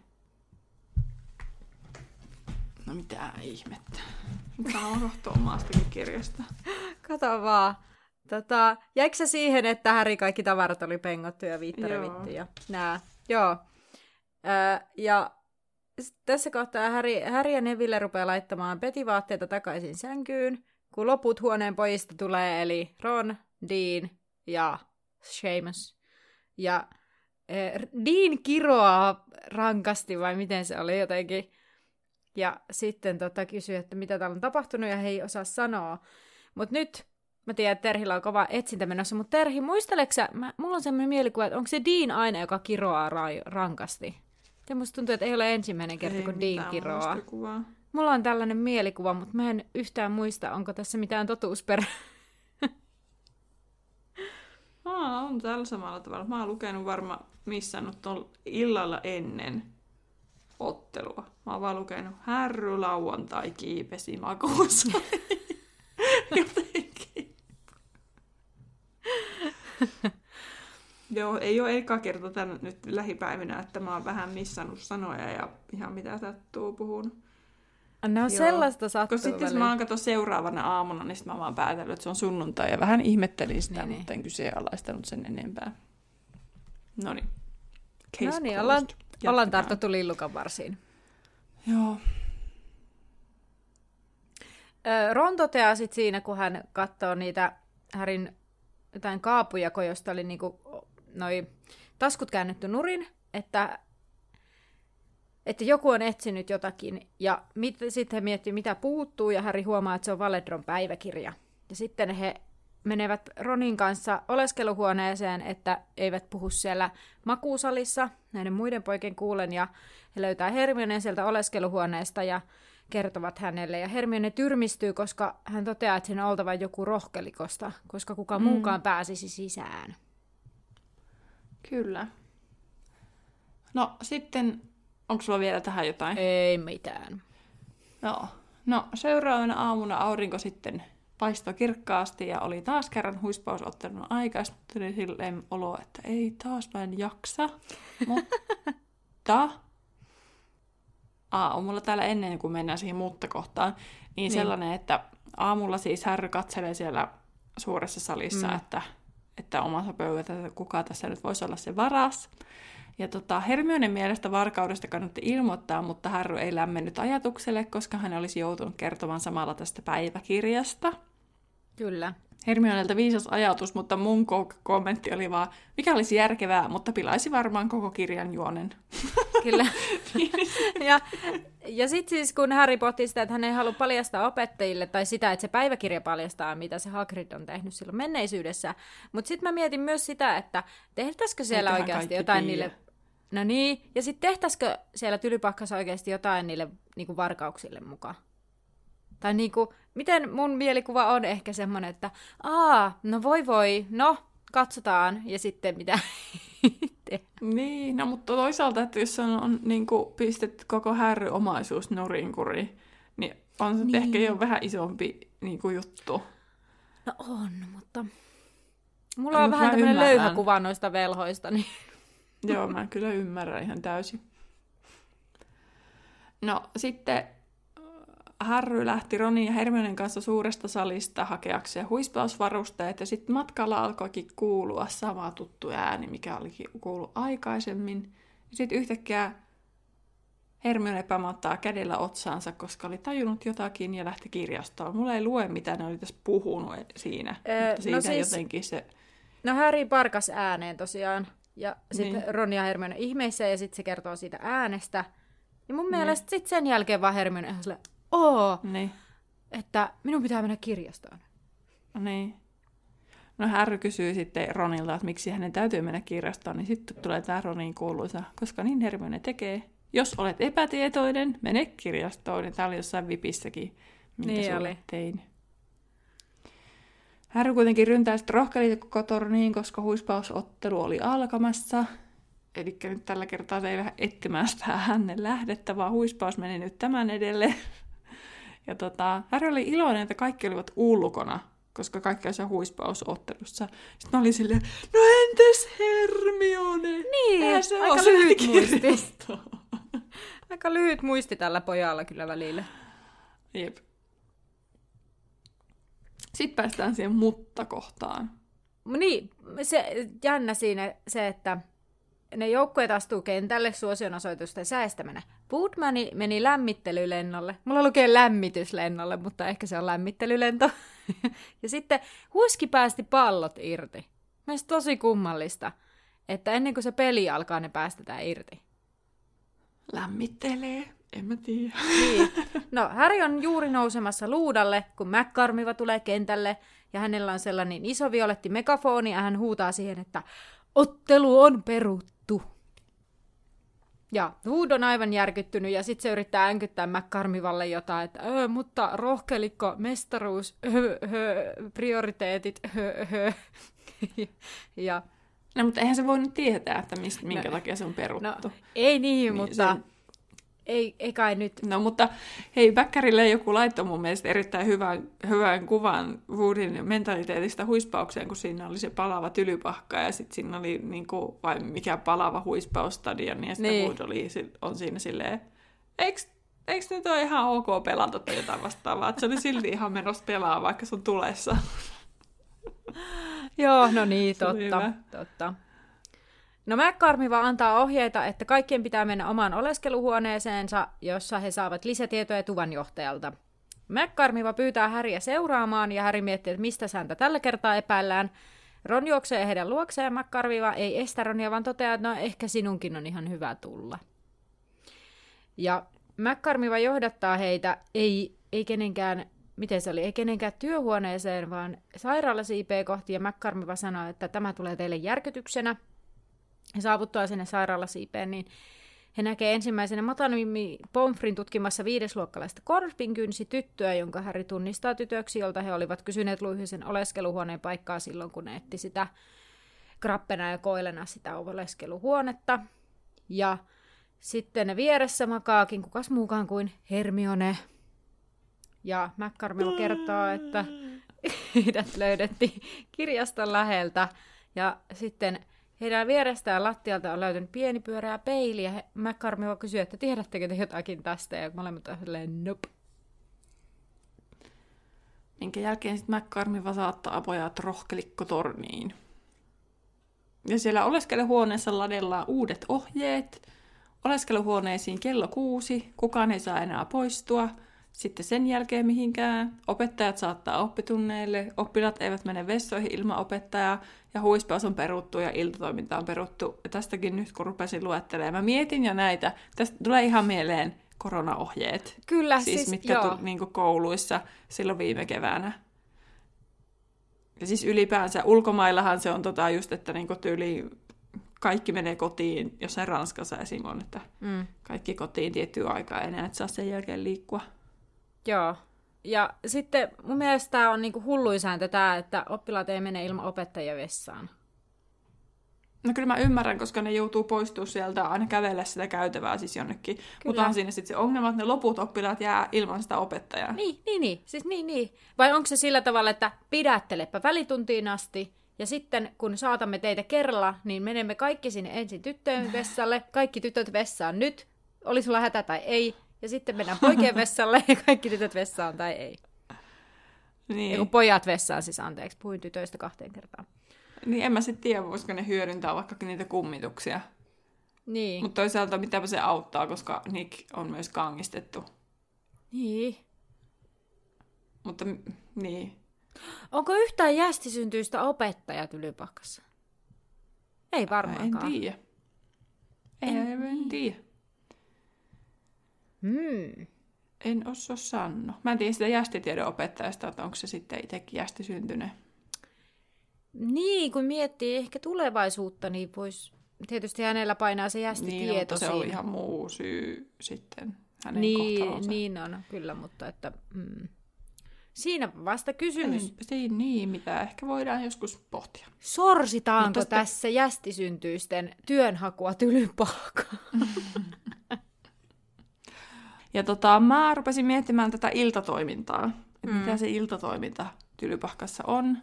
No mitä ihmettä. Mitä on unohtua omastakin kirjasta. Kato vaan. Tota, jäikö se siihen, että Häri kaikki tavarat oli pengottu ja viittarevitty ja nää? Joo. Ö, ja tässä kohtaa Häri, Häri ja Neville rupeaa laittamaan petivaatteita takaisin sänkyyn, kun loput huoneen pojista tulee, eli Ron, Dean ja Seamus. Ja eh, Dean kiroaa rankasti, vai miten se oli jotenkin. Ja sitten tota, kysyy, että mitä täällä on tapahtunut, ja he ei osaa sanoa. Mutta nyt mä tiedän, että Terhillä on kova etsintä menossa, mutta Terhi, muisteleksä, mä, mulla on sellainen mielikuva, että onko se Dean aina, joka kiroaa ra- rankasti? Ja musta tuntuu, että ei ole ensimmäinen kerta, ei kun Dean kiroaa. Mulla on tällainen mielikuva, mutta mä en yhtään muista, onko tässä mitään totuusperä. (laughs) Aa, on tällä samalla tavalla. Mä oon lukenut varmaan missannut tuon illalla ennen ottelua. Mä oon vaan lukenut Härry lauantai kiipesi makuussa. (laughs) Jotenkin. (laughs) Joo, ei ole eka kerta tän nyt lähipäivinä, että mä oon vähän missannut sanoja ja ihan mitä sattuu puhun. No Joo. sellaista sattuu sitten jos mä oon katso seuraavana aamuna, niin mä vaan päätellyt, että se on sunnuntai ja vähän ihmettelin sitä, niin, mutta en kyseenalaistanut sen enempää. No niin. No niin, ollaan, ollaan tartuttu lillukan varsiin. Joo. Ron toteaa sitten siinä, kun hän katsoo niitä Härin jotain kaapuja, josta oli niinku noi taskut käännetty nurin, että, että joku on etsinyt jotakin, ja mit, sitten he miettii, mitä puuttuu, ja Häri huomaa, että se on Valedron päiväkirja. Ja sitten he menevät Ronin kanssa oleskeluhuoneeseen, että eivät puhu siellä makuusalissa näiden muiden poikien kuulen, ja he löytää Hermioneen sieltä oleskeluhuoneesta ja kertovat hänelle. Ja Hermione tyrmistyy, koska hän toteaa, että sen on oltava joku rohkelikosta, koska kuka mm. muukaan pääsisi sisään. Kyllä. No sitten, onko sulla vielä tähän jotain? Ei mitään. No, no seuraavana aamuna aurinko sitten paistoi kirkkaasti ja oli taas kerran huispausottelun aika. Sitten tuli silleen olo, että ei taas mä en jaksa. (laughs) Mutta Aa, on mulla täällä ennen kuin mennään siihen muuttokohtaan, niin, niin. sellainen, että aamulla siis Härry katselee siellä suuressa salissa, mm. että, että omassa pöydässä, että kuka tässä nyt voisi olla se varas. Ja tota, Hermionen mielestä varkaudesta kannatti ilmoittaa, mutta Harry ei lämmennyt ajatukselle, koska hän olisi joutunut kertomaan samalla tästä päiväkirjasta. Kyllä. Hermionelta viisas ajatus, mutta mun kommentti oli vaan, mikä olisi järkevää, mutta pilaisi varmaan koko kirjan juonen. (laughs) Kyllä. ja ja sitten siis kun Harry pohti sitä, että hän ei halua paljastaa opettajille, tai sitä, että se päiväkirja paljastaa, mitä se Hagrid on tehnyt silloin menneisyydessä. Mutta sitten mä mietin myös sitä, että tehtäisikö siellä Eiköhän oikeasti jotain tiedä. niille... No niin, ja sitten tehtäisikö siellä Tylypakkassa oikeasti jotain niille niinku varkauksille mukaan? Tai niinku, miten mun mielikuva on ehkä semmoinen, että aa, no voi voi, no katsotaan, ja sitten mitä (laughs) Niin, no mutta toisaalta, että jos on, on niin kuin pistet koko härry omaisuus nurinkuri, niin on se niin. ehkä jo vähän isompi niin kuin juttu. No on, mutta mulla on no, vähän tämmöinen löyhä kuva noista velhoista. Niin... Joo, mä kyllä ymmärrän ihan täysin. No sitten Harry lähti Ronin ja Hermionen kanssa suuresta salista hakeakseen huispausvarusteet ja sitten matkalla alkoikin kuulua sama tuttu ääni, mikä olikin kuullut aikaisemmin. Ja sitten yhtäkkiä Hermione epämaattaa kädellä otsaansa, koska oli tajunnut jotakin ja lähti kirjastoon. Mulla ei lue, mitä ne oli tässä puhunut siinä, öö, mutta no siinä no siis... jotenkin se No Harry parkas ääneen tosiaan. Ja sitten Niin. Ron ja Hermione ihmeissä ja sitten se kertoo siitä äänestä. Ja mun Niin. mielestä sitten sen jälkeen vaan Hermione ihan silleen, oo, Niin. että minun pitää mennä kirjastoon. Niin. No Harry kysyy sitten Ronilta, että miksi hänen täytyy mennä kirjastoon, niin sitten tulee tämä Ronin kuuluisa, koska niin Hermione tekee. Jos olet epätietoinen, mene kirjastoon. Ja tämä oli jossain vipissäkin, minkä Niin sulle oli. tein. Harry kuitenkin ryntää sitten rohkelit koko torniin, koska huispausottelu oli alkamassa. Eli nyt tällä kertaa se ei vähän etsimään sitä hänen lähdettä, vaan huispaus meni nyt tämän edelle. Ja tota, Harry oli iloinen, että kaikki olivat ulkona, koska kaikki oli siellä huispausottelussa. Sitten mä olin silleen, no entäs Hermione? Niin, Eihän se aika lyhyt (laughs) muisti. (laughs) Aika lyhyt muisti tällä pojalla kyllä välillä. Jep. Sitten päästään siihen mutta-kohtaan. Niin, se jännä siinä se, että ne joukkueet astuu kentälle suosionosoitusten säestämänä. Woodmani meni lämmittelylennolle. Mulla lukee lämmityslennolle, mutta ehkä se on lämmittelylento. (laughs) ja sitten Huski päästi pallot irti. Mielestäni tosi kummallista, että ennen kuin se peli alkaa, ne päästetään irti. Lämmittelee, en mä tiedä. Niin. (laughs) No, Harry on juuri nousemassa luudalle, kun McCarmiva tulee kentälle, ja hänellä on sellainen iso violetti megafoni, ja hän huutaa siihen, että ottelu on peruttu. Ja Wood on aivan järkyttynyt, ja sitten se yrittää änkyttää McCarmivalle jotain, että öö, mutta rohkelikko, mestaruus, (laughs) hö, hö, prioriteetit, hö, hö. (laughs) ja No, mutta eihän se voi nyt tietää, että mistä, minkä No, takia se on peruttu. no, ei niin, Niin, mutta se- ei, ei kai nyt. No mutta hei, Bäkkärille joku laittoi mun mielestä erittäin hyvän, hyvän kuvan Woodin mentaliteetista huispaukseen, kun siinä oli se palava tylypahka ja sitten siinä oli niinku, vai mikä palava huispaustadion ja sitten Niin. Wood oli, on siinä silleen, eiks nyt ole ihan ok pelata tai jotain vastaavaa, että se oli silti ihan menossa pelaa, vaikka se on tulessa. Joo, no niin, totta, totta. No McCarmiva antaa ohjeita, että kaikkien pitää mennä omaan oleskeluhuoneeseensa, jossa he saavat lisätietoja tuvanjohtajalta. McCarmiva pyytää Häriä seuraamaan ja Häri miettii, että mistä häntä tällä kertaa epäillään. Ron juoksee heidän luokseen ja McCarmiva ei estä Ronia, vaan toteaa, että no ehkä sinunkin on ihan hyvä tulla. Ja McCarmiva johdattaa heitä, ei, ei kenenkään, miten se oli, ei kenenkään työhuoneeseen, vaan sairaalasiipeen kohti, ja McCarmiva sanoo, että tämä tulee teille järkytyksenä. Ja saavuttua sinne sairaalasiipeen, niin he näkee ensimmäisenä Matanimi Pomfrin tutkimassa viidesluokkalaista korpinkynsi tyttöä, jonka Harry tunnistaa tytöksi, jolta he olivat kysyneet Luihisen oleskeluhuoneen paikkaa silloin, kun ne etti sitä krappena ja koilena sitä oleskeluhuonetta. Ja sitten vieressä makaakin kukas muukaan kuin Hermione. Ja McCormill kertoo, että (laughs) heidät löydettiin kirjaston läheltä. Ja sitten heidän vierestään lattialta on löytynyt pieni pyöreä peili. Ja McCormill kysyy, että tiedättekö te jotakin tästä? Ja molemmat on silleen, nope. Minkä jälkeen sitten McCarmiva saattaa pojat rohkelikkotorniin. Ja siellä oleskeluhuoneessa ladellaan uudet ohjeet. Oleskeluhuoneisiin kello kuusi, kukaan ei saa enää poistua. Sitten sen jälkeen mihinkään. Opettajat saattaa oppitunneille, oppilaat eivät mene vessoihin ilman opettajaa, ja huispaus on peruttu ja iltatoiminta on peruttu. Ja tästäkin nyt kun rupesin luettelemaan, mä mietin jo näitä. Tästä tulee ihan mieleen koronaohjeet. Kyllä, Siis, siis, mitkä joo. tu, niin kouluissa silloin viime keväänä. Ja siis ylipäänsä ulkomaillahan se on tota just, että niin tyyli kaikki menee kotiin, jossain Ranskassa esim. on, että Mm. kaikki kotiin tiettyä aikaa enää, että saa sen jälkeen liikkua. Joo. Ja sitten mun mielestä tämä on niinku hulluisääntö tämä, että oppilaat ei mene ilman opettajia vessaan. No kyllä mä ymmärrän, koska ne joutuu poistumaan sieltä aina kävellä sitä käytävää siis jonnekin. Mutta onhan siinä sitten se ongelma, että ne loput oppilaat jää ilman sitä opettajaa. Niin, niin, niin. Siis niin, niin. Vai onko se sillä tavalla, että pidättelepä välituntiin asti, ja sitten kun saatamme teitä kerralla, niin menemme kaikki sinne ensin tyttöjen vessalle, kaikki tytöt vessaan nyt, oli sulla hätä tai ei, ja sitten mennään poikien vessalle, ja kaikki tytöt vessaan tai ei. Niin. Ja kun pojat vessaan, siis anteeksi, puhuin tytöistä kahteen kertaan. niin en mä sitten tiedä, voisiko ne hyödyntää vaikka niitä kummituksia. Niin. Mutta toisaalta mitäpä se auttaa, koska Nick on myös kangistettu. Niin. Mutta niin. Onko yhtään jästisyntyistä opettajaa Tylypahkassa? Ei En varmaankaan. tiedä. En, en tiedä. Hmm. En osaa sanoa. Mä en tiedä sitä jästitiedon opettajasta, että onko se sitten itsekin jästisyntynyt. Niin, kun miettii ehkä tulevaisuutta, niin voisi... Tietysti hänellä painaa se Niin, jästitieto mutta se siinä. oli ihan muu syy sitten hänen niin, kohtalonsa. niin on, kyllä, mutta että... Mm. Siinä vasta kysymys. Siinä niin, mitä ehkä voidaan joskus pohtia. Sorsitaanko Mutta sitten- tässä jästisyntyisten työnhakua tylypahkaan? (laughs) Ja tota, mä rupesin miettimään tätä iltatoimintaa, että Mm. mitä se iltatoiminta Tylypahkassa on.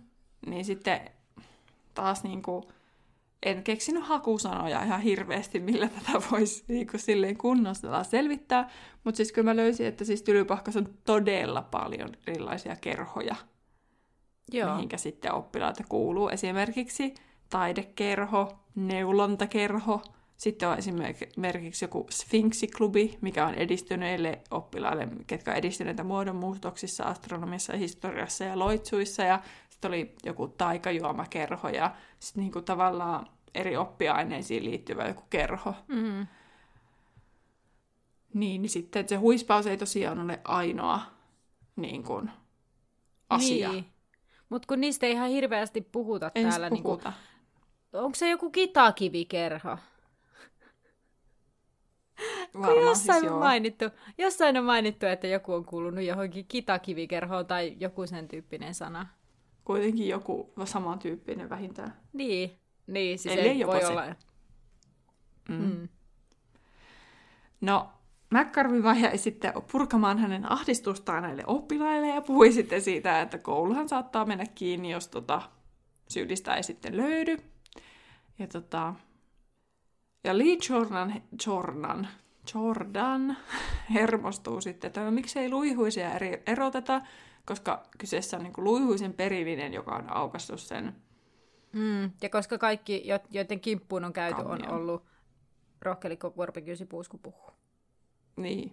Niin sitten taas niinku, en keksinyt hakusanoja ihan hirveästi, millä tätä voisi niinku silleen kunnossa selvittää. Mutta siis kyllä mä löysin, että siis Tylypahkassa on todella paljon erilaisia kerhoja, Joo. mihinkä sitten oppilaita kuuluu. Esimerkiksi taidekerho, neulontakerho, sitten on esimerkiksi joku Sphinxiklubi, mikä on edistyneille oppilaille, ketkä on edistyneitä muodonmuutoksissa, astronomiassa, historiassa ja loitsuissa. Ja sitten oli joku taikajuomakerho ja sitten niinku tavallaan eri oppiaineisiin liittyvä joku kerho. Mm. Niin, niin sitten se huispaus ei tosiaan ole ainoa niin kuin, asia. Niin. Mutta kun niistä ei ihan hirveästi puhuta Ei täällä. Niin puhuta. onko se joku kitakivikerho? Kun Varmaan jossain, siis on joo. mainittu, jossain on mainittu, että joku on kuulunut johonkin kitakivikerhoon tai joku sen tyyppinen sana. Kuitenkin joku samantyyppinen vähintään. Niin, niin siis Ellei ei voi se. olla. Mm. Mm. No, McCarvey vai sitten purkamaan hänen ahdistustaan näille oppilaille ja puhui sitten siitä, että kouluhan saattaa mennä kiinni, jos tota, syyllistä ei sitten löydy. Ja, tota, ja Lee Jordan, Jordan, Jordan hermostuu sitten, että no, miksei luihuisia eri, eroteta, koska kyseessä on niin kuin luihuisen periminen, joka on aukaissut sen Mm. Ja koska kaikki, jo- joiden kimppuun on käyty, Kammion. on ollut rohkelikko vuorpikysi puusku puhuu. niin,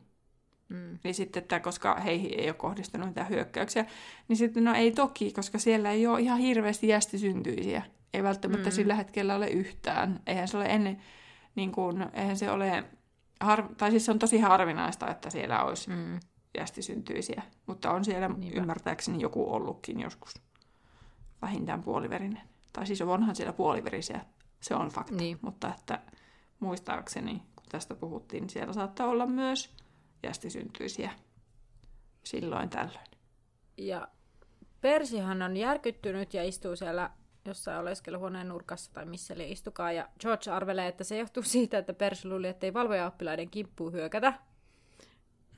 Mm. Niin sitten, että koska heihin ei ole kohdistunut mitään hyökkäyksiä, niin sitten no ei toki, koska siellä ei ole ihan hirveästi jästisyntyisiä. Ei välttämättä mm. sillä hetkellä ole yhtään. Eihän se ole ennen, niin kuin, eihän se ole, har, tai siis se on tosi harvinaista, että siellä olisi Mm. jästisyntyisiä. Mutta on siellä Niinpä. Ymmärtääkseni joku ollutkin joskus vähintään puoliverinen. Tai siis onhan siellä puoliverisiä, se on fakta. Niin. Mutta että muistaakseni, kun tästä puhuttiin, niin siellä saattaa olla myös jästisyntyisiä silloin tällöin. Ja Persihan on järkyttynyt ja istuu siellä jossain oleskeluhuoneen nurkassa tai missä eli istukaa. Ja George arvelee, että se johtuu (laughs) siitä, että Persi luuli, että ei valvoja oppilaiden kimppuun hyökätä.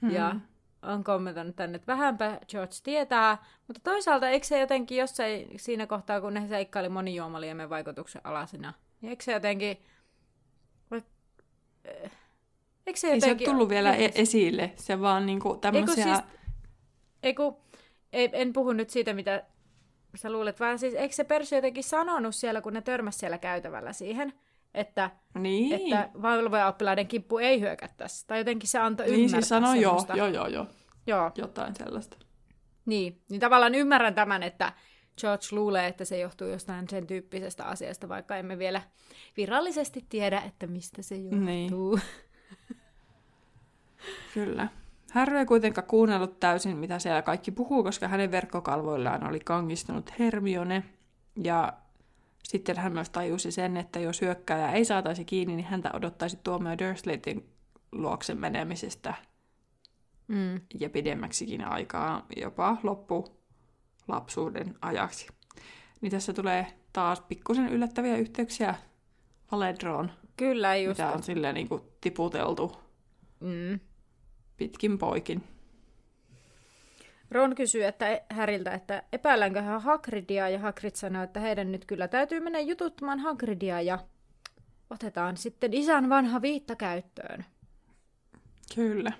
Hmm. Ja on kommentoinut tänne, että vähänpä George tietää, mutta toisaalta eikö se jotenkin jossain siinä kohtaa, kun ne seikkaili monijuomaliemen vaikutuksen alasena, niin eikö se jotenkin... eh, Eikö se Ei se ole jotenkin... tullut vielä e- esille, se vaan niinku tämmöisiä... siis- Ei kun, ei, en puhu nyt siitä, mitä sä luulet, vaan siis eikö se Persy jotenkin sanonut siellä, kun ne törmäs siellä käytävällä siihen, että, Niin, että valvoja-oppilaiden kimppu ei hyökättäisi. Tai jotenkin se antoi niin ymmärtää siis sanoi joo, joo, joo, joo, joo. jotain sellaista. Niin, niin tavallaan ymmärrän tämän, että George luulee, että se johtuu jostain sen tyyppisestä asiasta, vaikka emme vielä virallisesti tiedä, että mistä se johtuu. Niin. (laughs) Kyllä. Harry ei kuitenkaan kuunnellut täysin, mitä siellä kaikki puhuu, koska hänen verkkokalvoillaan oli kangistunut Hermione. Ja sitten hän myös tajusi sen, että jos hyökkääjä ei saataisi kiinni, niin häntä odottaisi tuomio Dursleytin luoksen menemisestä Mm. ja pidemmäksikin aikaa, jopa loppu lapsuuden ajaksi. Niin tässä tulee taas pikkusen yllättäviä yhteyksiä Aledroon, Kyllä, just. mitä on silleen niin kuin tiputeltu Mm. Pitkin poikin. Ron kysyy että e- Häriltä, että epäilläänkö hän Hagridia, ja Hagrid sanoo, että heidän nyt kyllä täytyy mennä jututtamaan Hagridia, ja otetaan sitten isän vanha viitta käyttöön. Kyllä.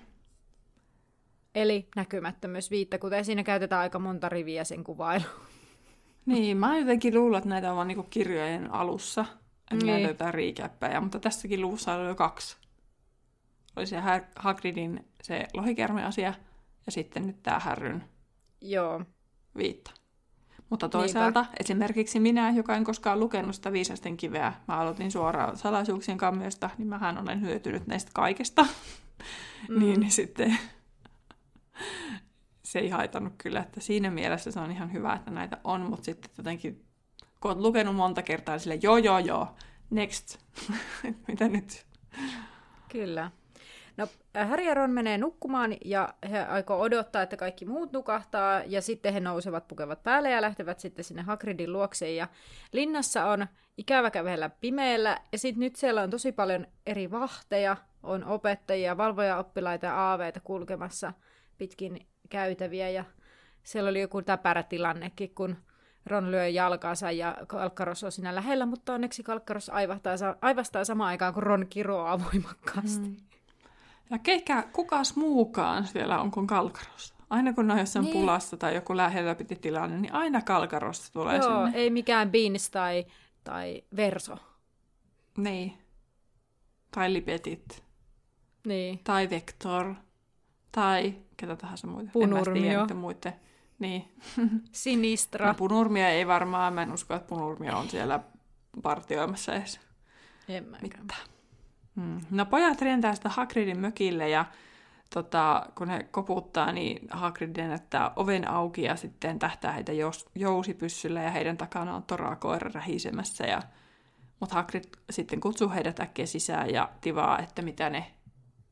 Eli näkymättömyysviitta, kuten siinä käytetään aika monta riviä sen kuvailuun. (laughs) Niin, mä jotenkin luulen, että näitä on vaan niinku kirjojen alussa. Että Niin. näitä jotain riikäppäjä, mutta tässäkin luvussa oli jo kaksi. Oli se Ha- Hagridin se lohikärme-asia ja sitten nyt tämä Härryn Joo. viitta. Mutta toisaalta Niinpä. esimerkiksi minä, joka en koskaan lukenut sitä viisasten kiveä, mä aloitin suoraan salaisuuksien kammiosta, niin mähän olen hyötynyt näistä kaikesta. (laughs) Mm. niin, niin sitten se ei haitannut kyllä, että siinä mielessä se on ihan hyvä, että näitä on, mutta sitten jotenkin, kun olet lukenut monta kertaa, niin sille joo, joo, joo, next, (laughs) mitä nyt? Kyllä. No, Harry ja Ron menee nukkumaan ja he aikoo odottaa, että kaikki muut nukahtaa. Ja sitten he nousevat, pukevat päälle ja lähtevät sitten sinne Hagridin luokseen ja linnassa on ikävä kävellä pimeällä. Ja sitten nyt siellä on tosi paljon eri vahteja, on opettajia, valvoja-oppilaita ja aaveita kulkemassa pitkin käytäviä. Ja siellä oli joku täpärä tilannekin, kun Ron lyö jalkaansa ja Kalkkaros on siinä lähellä, mutta onneksi Kalkkaros aivastaa, aivastaa samaan aikaan, kun Ron kiroaa voimakkaasti. Mm. Ja keikä, kukas muukaan siellä on kuin Kalkaros? Aina kun on jossain niin. pulassa tai joku lähellä piti tilanne, niin aina Kalkarosta tulee Joo, sinne. ei mikään Beans tai, tai Verso. Niin. Tai Lipetit. Niin. Tai Vector. Tai ketä tahansa muita. Punurmio. En muiden. Niin. (laughs) Sinistra. No, punurmia ei varmaan, mä en usko, että punurmia on siellä partioimassa edes. En mäkään. Mitään. Hmm. No pojat rientää sitä Hagridin mökille ja tota, kun he koputtaa, niin Hagrid että oven auki ja sitten tähtää heitä jous, jousipyssyllä ja heidän takana on torakoira rähisemässä. Ja, mutta Hagrid sitten kutsuu heidät äkkiä sisään ja tivaa, että mitä ne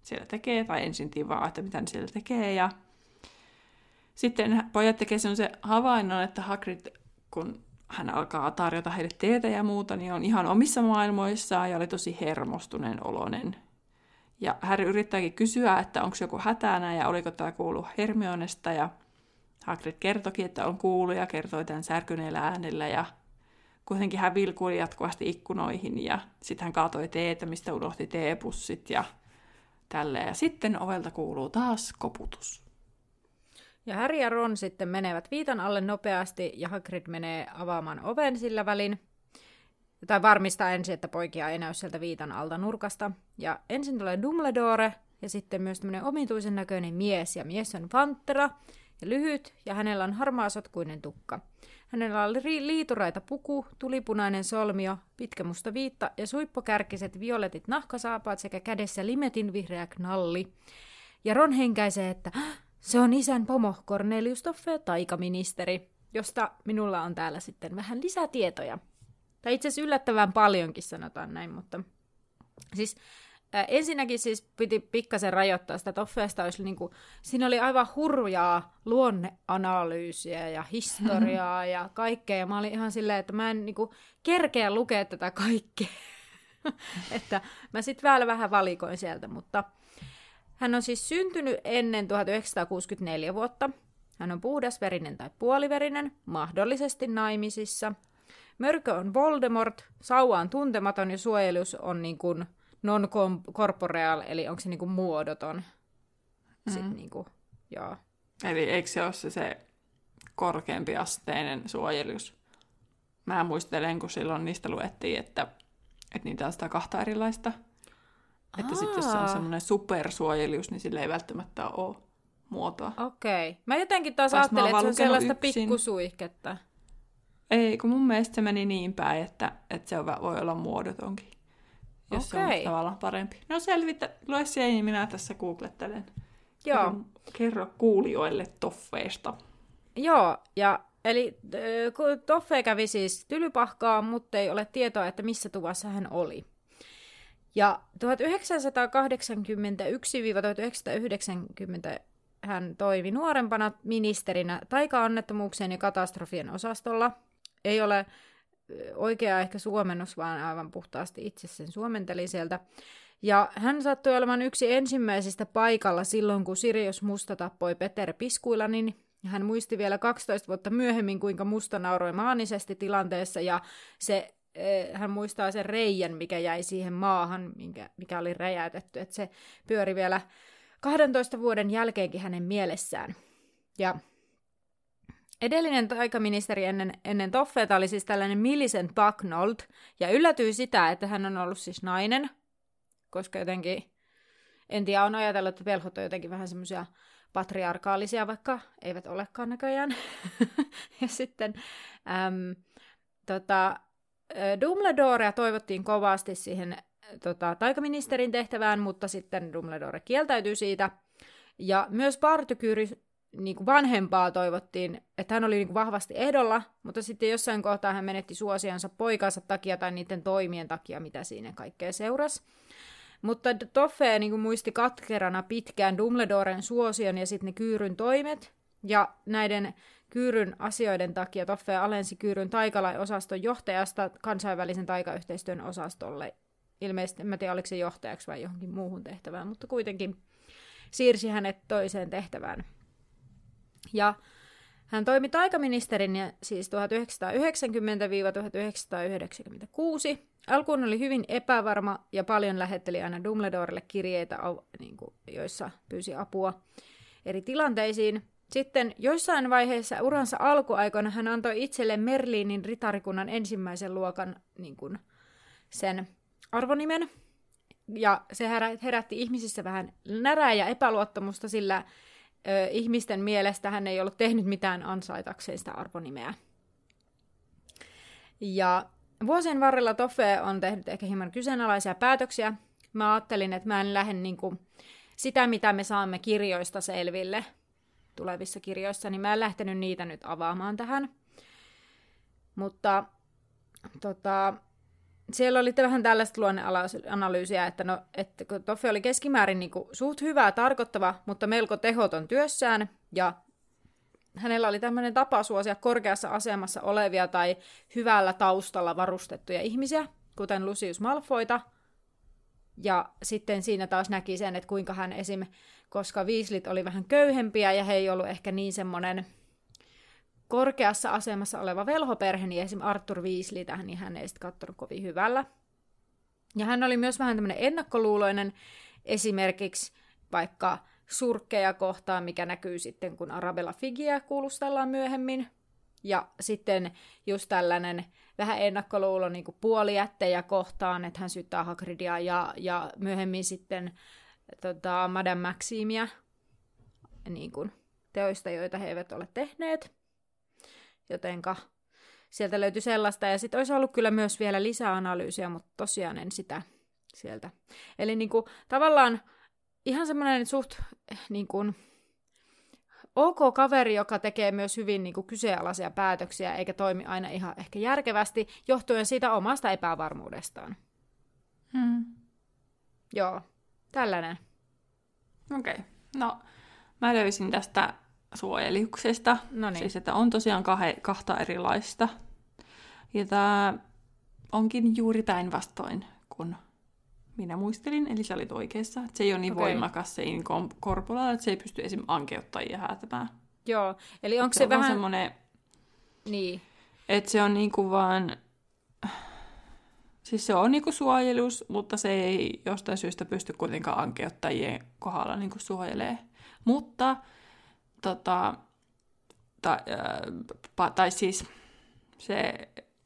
siellä tekee, tai ensin tivaa, että mitä ne siellä tekee. Ja sitten pojat tekee se havainnon, että Hagrid, kun hän alkaa tarjota heille teetä ja muuta, niin on ihan omissa maailmoissaan ja oli tosi hermostuneen oloinen. Ja Harry yrittääkin kysyä, että onko joku hätänä ja oliko tämä kuulu Hermionesta ja Hagrid kertokin, että on kuullut ja kertoi tämän särkyneellä äänellä ja kuitenkin hän vilkuili jatkuvasti ikkunoihin ja sitten hän kaatoi teetä, mistä unohti teepussit ja tälleen. Ja sitten ovelta kuuluu taas koputus. Ja Harry ja Ron sitten menevät viitan alle nopeasti ja Hagrid menee avaamaan oven sillä välin. Tai varmistaa ensin, että poikia ei näy sieltä viitan alta nurkasta. Ja ensin tulee Dumbledore ja sitten myös tämmöinen omituisen näköinen mies. Ja mies on Vantera ja lyhyt ja hänellä on harmaasotkuinen tukka. Hänellä oli liituraita puku, tulipunainen solmio, pitkä musta viitta ja suippokärkiset violetit nahkasaapaat sekä kädessä limetin vihreä knalli. Ja Ron henkäisee, että se on isän pomo Cornelius Toffe, taikaministeri, josta minulla on täällä sitten vähän lisätietoja. Tai itse asiassa yllättävän paljonkin sanotaan näin, mutta siis äh, ensinnäkin siis piti pikkasen rajoittaa sitä Toffeesta, olisi niinku, siinä oli aivan hurjaa luonneanalyysiä ja historiaa ja kaikkea, ja mä olin ihan silleen, että mä en niinku kerkeä lukea tätä kaikkea. (laughs) että mä sitten vielä vähän valikoin sieltä, mutta hän on siis syntynyt ennen 1964 vuotta. Hän on puhdasverinen tai puoliverinen, mahdollisesti naimisissa. Mörkö on Voldemort, sauva on tuntematon ja suojelus on niin kuin non-corporeal, eli onko se niin kuin muodoton. Mm. Sitten niin kuin, joo. Eli eikö se ole se, se korkeampi asteinen suojelus? Mä muistelen, kun silloin niistä luettiin, että, että niitä on sitä kahta erilaista. Että sitten jos se on semmoinen supersuojelius, niin sille ei välttämättä ole muotoa. Okei. Okay. Mä jotenkin taas Taas ajattelin, että se on sellaista yksin. pikkusuihketta. Ei, kun mun mielestä se meni niin päin, että, että se voi olla muodotonkin. Jos okay. se on tavallaan parempi. No selvitä, lue se niin minä tässä googlettelen. Joo. Kerro, kerro kuulijoille toffeista. Joo, ja eli Toffe kävi siis tylypahkaa, mutta ei ole tietoa, että missä tuvassa hän oli. Ja 1981-1990 hän toimi nuorempana ministerinä taika-onnettomuuksien ja katastrofien osastolla. Ei ole oikea ehkä suomennus, vaan aivan puhtaasti itse sen suomentelin sieltä. Ja hän sattui olemaan yksi ensimmäisistä paikalla silloin, kun Sirius Musta tappoi Peter Piskuilanin. Hän muisti vielä 12 vuotta myöhemmin, kuinka Musta nauroi maanisesti tilanteessa, ja se hän muistaa sen reijän, mikä jäi siihen maahan, mikä, mikä oli räjäytetty, että se pyöri vielä 12 vuoden jälkeenkin hänen mielessään. Ja edellinen taikaministeri ennen, ennen Toffeeta oli siis tällainen Millicent Bucknold, ja yllätyi sitä, että hän on ollut siis nainen, koska jotenkin, en tiedä, on ajatellut, että pelhot on jotenkin vähän semmoisia patriarkaalisia, vaikka eivät olekaan näköjään. (laughs) ja sitten äm, tota, Dumbledorea toivottiin kovasti siihen tota, taikaministerin tehtävään, mutta sitten Dumbledore kieltäytyi siitä. Ja myös Partykyri niin kuin vanhempaa toivottiin, että hän oli niin kuin vahvasti ehdolla, mutta sitten jossain kohtaa hän menetti suosiansa poikansa takia tai niiden toimien takia, mitä siinä kaikkea seurasi. Mutta Toffe niin kuin muisti katkerana pitkään Dumbledoren suosion ja sitten ne Kyyryn toimet, ja näiden Kyyryn asioiden takia Toffe alensi Kyyryn taikalain-osaston johtajasta kansainvälisen taikayhteistyön osastolle. Ilmeisesti, en tiedä oliko se johtajaksi vai johonkin muuhun tehtävään, mutta kuitenkin siirsi hänet toiseen tehtävään. Ja hän toimi taikaministerin siis 1990-1996. Alkuun oli hyvin epävarma ja paljon lähetteli aina Dumbledorelle kirjeitä, niin joissa pyysi apua eri tilanteisiin. Sitten joissain vaiheissa uransa alkuaikoina hän antoi itselle Merliinin ritarikunnan ensimmäisen luokan niin kuin, sen arvonimen. Ja se herätti ihmisissä vähän närää ja epäluottamusta, sillä ö, ihmisten mielestä hän ei ollut tehnyt mitään ansaitakseen sitä arvonimeä. Ja vuosien varrella Toffe on tehnyt ehkä hieman kyseenalaisia päätöksiä. Mä ajattelin, että mä en lähde niin kuin sitä, mitä me saamme kirjoista selville tulevissa kirjoissa, niin mä en lähtenyt niitä nyt avaamaan tähän. Mutta tota, siellä oli vähän tällaista luonneanalyysiä, että, no, että Toffe oli keskimäärin niin kuin, suht hyvää tarkoittava, mutta melko tehoton työssään, ja hänellä oli tämmöinen tapa suosia korkeassa asemassa olevia tai hyvällä taustalla varustettuja ihmisiä, kuten Lucius Malfoita. Ja sitten siinä taas näki sen, että kuinka hän esim. koska viislit oli vähän köyhempiä ja he ei ollut ehkä niin semmoinen korkeassa asemassa oleva velhoperhe, niin esim. Arthur Weasley tähän, niin hän ei sitten katsonut kovin hyvällä. Ja hän oli myös vähän tämmöinen ennakkoluuloinen, esimerkiksi vaikka surkkeja kohtaan, mikä näkyy sitten, kun Arabella Figia kuulustellaan myöhemmin. Ja sitten just tällainen vähän ennakkoluulo niin puolijättejä kohtaan, että hän syyttää Hagridia ja, ja myöhemmin sitten tota, Madame Maximia niin kuin, teoista, joita he eivät ole tehneet. Jotenka sieltä löytyi sellaista. Ja sitten olisi ollut kyllä myös vielä lisäanalyysiä, mutta tosiaan en sitä sieltä. Eli niin kuin, tavallaan ihan semmoinen suht niin kuin, ok kaveri, joka tekee myös hyvin niin kuin, kyseenalaisia päätöksiä, eikä toimi aina ihan ehkä järkevästi, johtuen siitä omasta epävarmuudestaan. Hmm. Joo, tällainen. Okei. Okay. No, mä löysin tästä suojeliuksesta. No niin. Siis, että on tosiaan kahe, kahta erilaista. Ja tämä onkin juuri päinvastoin kuin minä muistelin, eli sä olit oikeassa. Että se ei ole niin okay. voimakas se inkorpora, että se ei pysty esim. ankeuttajia häätämään. Joo, eli onko se, se on vähän... semmoinen, Niin. että se on niinku vaan... Siis se on niinku suojelus, mutta se ei jostain syystä pysty kuitenkaan ankeuttajien kohdalla niinku suojelee. Mutta tota, tai, äh, tai siis se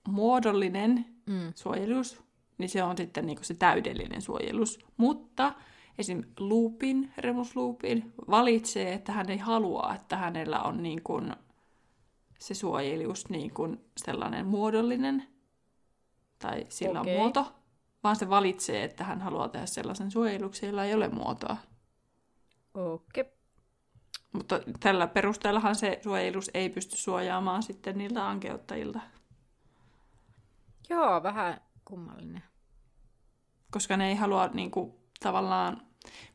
muodollinen Mm. suojelus, niin se on sitten niin se täydellinen suojelus. Mutta esim. Lupin, Remus Lupin, valitsee, että hän ei halua, että hänellä on niin kuin se suojelus niin kuin sellainen muodollinen tai sillä Okei. on muoto, vaan se valitsee, että hän haluaa tehdä sellaisen suojeluksen, jolla ei ole muotoa. Okei. Okay. Mutta tällä perusteellahan se suojelus ei pysty suojaamaan sitten niiltä ankeuttajilta, Joo, vähän kummallinen. koska ne ei halua niin kuin, tavallaan,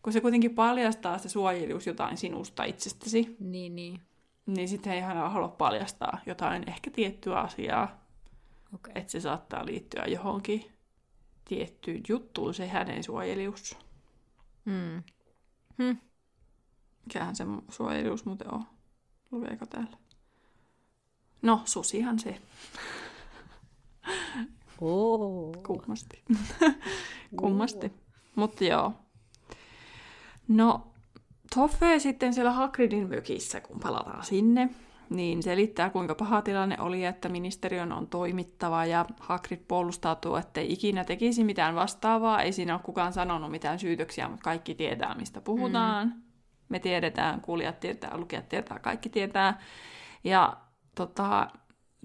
kun se kuitenkin paljastaa se suojelus jotain sinusta itsestäsi, Niin, niin. niin sitten ei hän halua paljastaa jotain ehkä tiettyä asiaa, Okei. että se saattaa liittyä johonkin tiettyyn juttuun, se hänen suojelus. Hmm. Hmm. Mikähän se suojelus muuten on? Lukeeko täällä? No, susihan se. Kummasti. (laughs) Kummasti. Mutta joo. No, Toffe sitten siellä Hagridin mökissä, kun palataan sinne, niin selittää, kuinka paha tilanne oli, että ministeriön on toimittava ja Hagrid puolustautuu, ettei ikinä tekisi mitään vastaavaa. Ei siinä ole kukaan sanonut mitään syytöksiä, mutta kaikki tietää, mistä puhutaan. Mm. Me tiedetään, kuulijat tietää, lukijat tietää, kaikki tietää. Ja tota,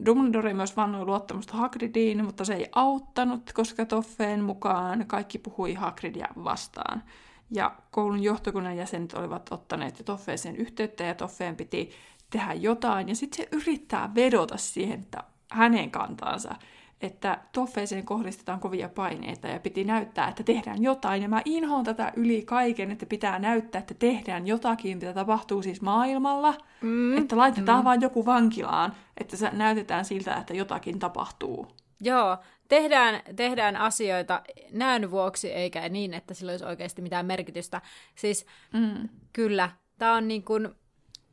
Dumbledore myös vannoi luottamusta Hagridiin, mutta se ei auttanut, koska Toffeen mukaan kaikki puhui Hagridia vastaan. Ja koulun johtokunnan jäsenet olivat ottaneet Toffeeseen yhteyttä ja Toffeen piti tehdä jotain. Ja sitten se yrittää vedota siihen, että hänen kantaansa, että Toffeeseen kohdistetaan kovia paineita ja piti näyttää, että tehdään jotain. Ja mä inhoon tätä yli kaiken, että pitää näyttää, että tehdään jotakin, mitä tapahtuu siis maailmalla. Mm. Että laitetaan mm. vaan joku vankilaan, että se näytetään siltä, että jotakin tapahtuu. Joo, tehdään, tehdään asioita näön vuoksi, eikä niin, että sillä olisi oikeasti mitään merkitystä. Siis mm. kyllä, tämä on niin kuin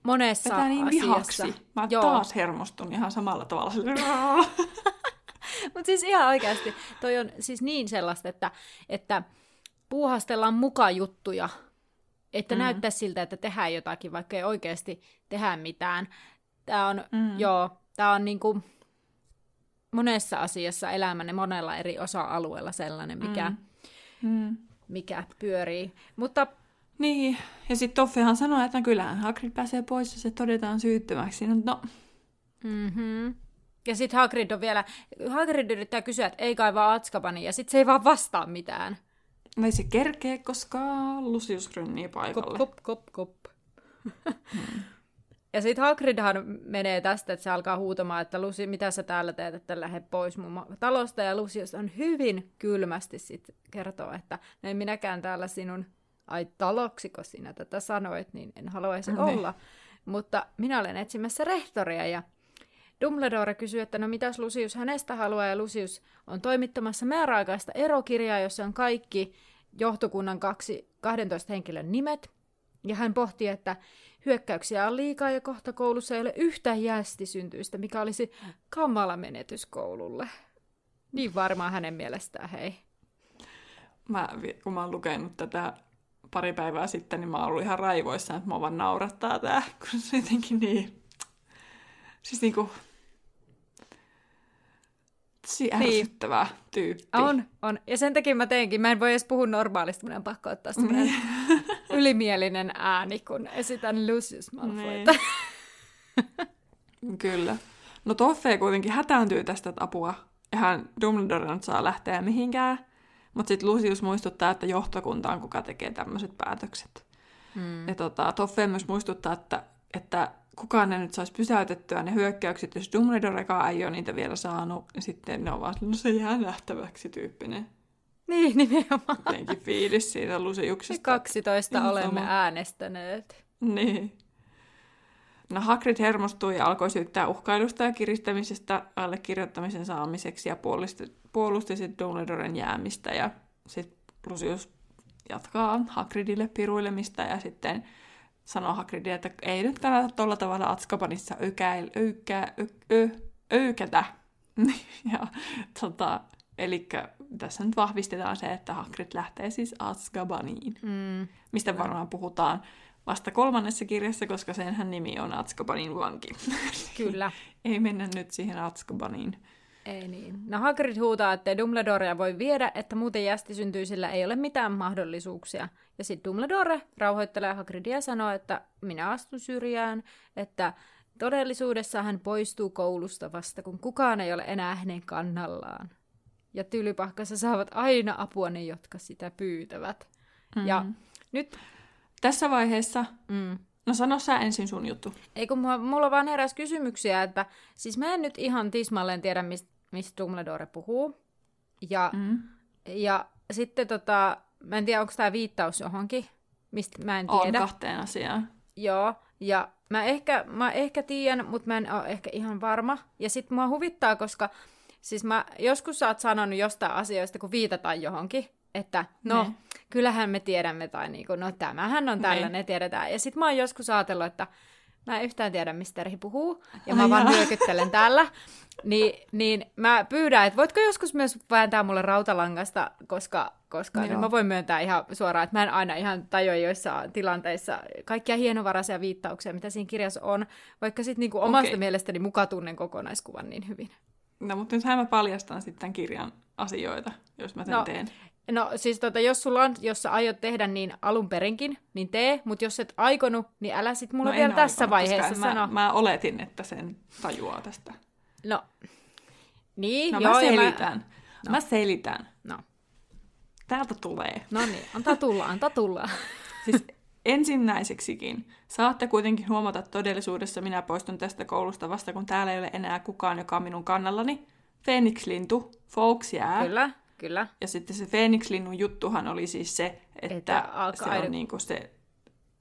monessa Tätä niin asiassa. vihaksi. Mä Joo. taas hermostun ihan samalla tavalla. (laughs) Mutta siis ihan oikeasti, toi on siis niin sellaista, että, että puuhastellaan muka juttuja, että mm. näyttää siltä, että tehdään jotakin, vaikka ei oikeasti tehdä mitään. Tämä on, mm. joo, tämä on niinku monessa asiassa elämänne monella eri osa-alueella sellainen, mikä, mm. Mm. mikä pyörii. Mutta niin, ja sitten Toffehan sanoi, että kyllähän Hagrid pääsee pois, ja se todetaan syyttömäksi. No, no. Mm-hmm. Ja sitten Hagrid on vielä, Hagrid yrittää kysyä, että ei kaivaa Atskabani, ja sitten se ei vaan vastaa mitään. No ei se kerkee, koska Lucius rynnii paikalle. Kop, kop, kop, kop. hmm. (laughs) Ja sitten Hagridhan menee tästä, että se alkaa huutamaan, että Lucy, mitä sä täällä teet, että lähde pois mun talosta. Ja Lucius on hyvin kylmästi sit kertoo, että no en minäkään täällä sinun, ai taloksiko sinä tätä sanoit, niin en haluaisi no, olla. Mutta minä olen etsimässä rehtoria ja Dumbledore kysyy, että no mitäs Lucius hänestä haluaa, ja Lucius on toimittamassa määräaikaista erokirjaa, jossa on kaikki johtokunnan kaksi, 12 henkilön nimet. Ja hän pohtii, että hyökkäyksiä on liikaa ja kohta koulussa ei ole yhtään jästisyntyistä, mikä olisi kamala menetys koululle. Niin varmaan hänen mielestään, hei. Mä, kun mä oon lukenut tätä pari päivää sitten, niin mä oon ollut ihan raivoissa, että mä vaan naurattaa tää, kun se jotenkin niin... Siis niinku Vitsi, niin. ärsyttävä niin. tyyppi. On, on. Ja sen takia mä teenkin, mä en voi edes puhua normaalisti, mun on pakko ottaa niin. (laughs) ylimielinen ääni, kun esitän Lucius Malfoyta. Niin. Kyllä. No Toffe kuitenkin hätääntyy tästä apua, ja hän Dumbledore saa lähteä mihinkään, mutta sitten Lucius muistuttaa, että johtokunta on kuka tekee tämmöiset päätökset. Hmm. Ja tota, Toffe myös muistuttaa, että, että kukaan ne nyt saisi pysäytettyä ne hyökkäykset, jos Dumbledorekaan ei ole niitä vielä saanut, niin sitten ne on vaan no se jää nähtäväksi tyyppinen. Niin, nimenomaan. Jotenkin fiilis siitä Lusiuksesta. 12 Ihan olemme sama. äänestäneet. Niin. No Hagrid hermostui ja alkoi syyttää uhkailusta ja kiristämisestä allekirjoittamisen saamiseksi ja puolusti, puolusti sitten Dumbledoren jäämistä ja sitten Lucius jatkaa Hagridille piruilemista ja sitten sanoo Hagridille, että ei nyt tällä tuolla tavalla Atskabanissa ökäil, öykä, ö, ö, öykätä. (laughs) ja tota, eli tässä nyt vahvistetaan se, että Hagrid lähtee siis Atskabaniin, mm. mistä varmaan puhutaan vasta kolmannessa kirjassa, koska senhän nimi on Atskabanin vanki. Kyllä. (laughs) ei mennä nyt siihen Atskabaniin. Ei niin. No Hagrid huutaa, että Dumbledorea voi viedä, että muuten sillä ei ole mitään mahdollisuuksia. Ja sitten Dumbledore rauhoittelee Hagridia ja sanoo, että minä astun syrjään, että todellisuudessa hän poistuu koulusta vasta, kun kukaan ei ole enää hänen kannallaan. Ja tylypahkassa saavat aina apua ne, jotka sitä pyytävät. Mm. Ja nyt... Tässä vaiheessa mm. No sano sä ensin sun juttu. Ei kun mulla, mulla vaan heräsi kysymyksiä, että siis mä en nyt ihan tismalleen tiedä, mistä mist Dumbledore puhuu. Ja, mm. ja sitten tota, mä en tiedä, onko tämä viittaus johonkin, mistä mä en tiedä. On kahteen asiaan. Joo, ja mä ehkä, mä ehkä tiedän, mutta mä en ole ehkä ihan varma. Ja sitten mua huvittaa, koska siis mä joskus sä oot sanonut jostain asioista, kun viitataan johonkin, että no, ne. Kyllähän me tiedämme, tai niinku, no tämähän on tällainen, ne. tiedetään. Ja sitten mä oon joskus ajatellut, että mä en yhtään tiedä, mistä Terhi puhuu, ja mä Ai vaan nyökyttelen täällä. Ni, niin mä pyydän, että voitko joskus myös vääntää mulle rautalangasta, koska, koska niin mä voin myöntää ihan suoraan, että mä en aina ihan tajua joissa tilanteissa kaikkia hienovaraisia viittauksia, mitä siinä kirjassa on, vaikka sitten niinku omasta okay. mielestäni muka tunnen kokonaiskuvan niin hyvin. No, mutta nyt mä paljastan sitten tämän kirjan asioita, jos mä sen no, teen. No siis tota, jos sulla on, jos sä aiot tehdä niin alun perinkin, niin tee, mutta jos et aikonut, niin älä sit mulle No vielä en tässä aikonut, vaiheessa koska sano. Mä, mä oletin, että sen tajuaa tästä. No, niin, No joo, mä selitän. Mä... mä selitän. No, Täältä tulee. no niin, antaa tulla, antaa tulla. (laughs) Siis ensinnäiseksikin saatte kuitenkin huomata, että todellisuudessa minä poistun tästä koulusta vasta, kun täällä ei ole enää kukaan, joka on minun kannallani. Phoenix-lintu, Folks jää. Kyllä, kyllä. Ja sitten se Phoenix-linnun juttuhan oli siis se, että, Että se on aina- niinku se,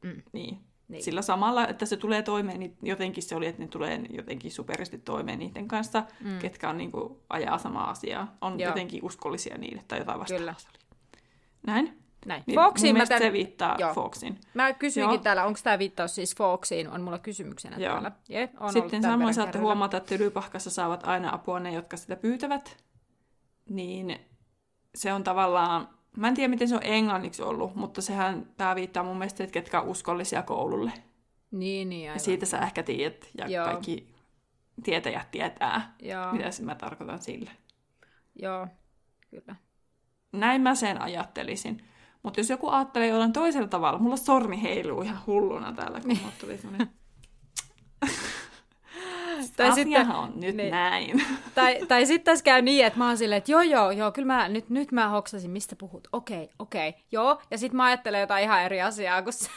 Mm. niin, Niin. niin. sillä samalla, että se tulee toimeen, niin jotenkin se oli, että ne tulee jotenkin superisti toimeen niiden kanssa, Mm. ketkä on niinku, ajaa samaa asiaa, on Joo. Jotenkin uskollisia niille tai jotain vastaavaa. Näin? Näin. Niin Foxiin mun mä, tän... se viittaa Joo. Foxin. mä kysyinkin Joo. täällä, onko tämä viittaus siis Foxiin, on mulla kysymyksenä Joo. täällä. Je, on Sitten tämän samoin saatte huomata, että tylypahkassa saavat aina apua ne, jotka sitä pyytävät. Niin se on tavallaan, mä en tiedä miten se on englanniksi ollut, mutta sehän tämä viittaa mun mielestä, että ketkä on uskollisia koululle. Niin, niin, Ja aivan. siitä sä ehkä tiedät, ja Joo. Kaikki tietäjät tietää, Joo, mitä mä tarkoitan sillä. joo, kyllä. Näin mä sen ajattelisin. Mutta jos joku ajattelee jollain toisella tavalla, mulla sormi heiluu ihan hulluna täällä, kun (laughs) mulla tuli semmoinen... Tai Asiahan sitten- on nyt niin. näin. (laughs) Tai, tai sitten tässä käy niin, että mä oon silleen, että joo, joo, joo, kyllä mä, nyt, nyt mä hoksasin, mistä puhut. Okei, okei, joo. Ja sitten mä ajattelen jotain ihan eri asiaa, kun se...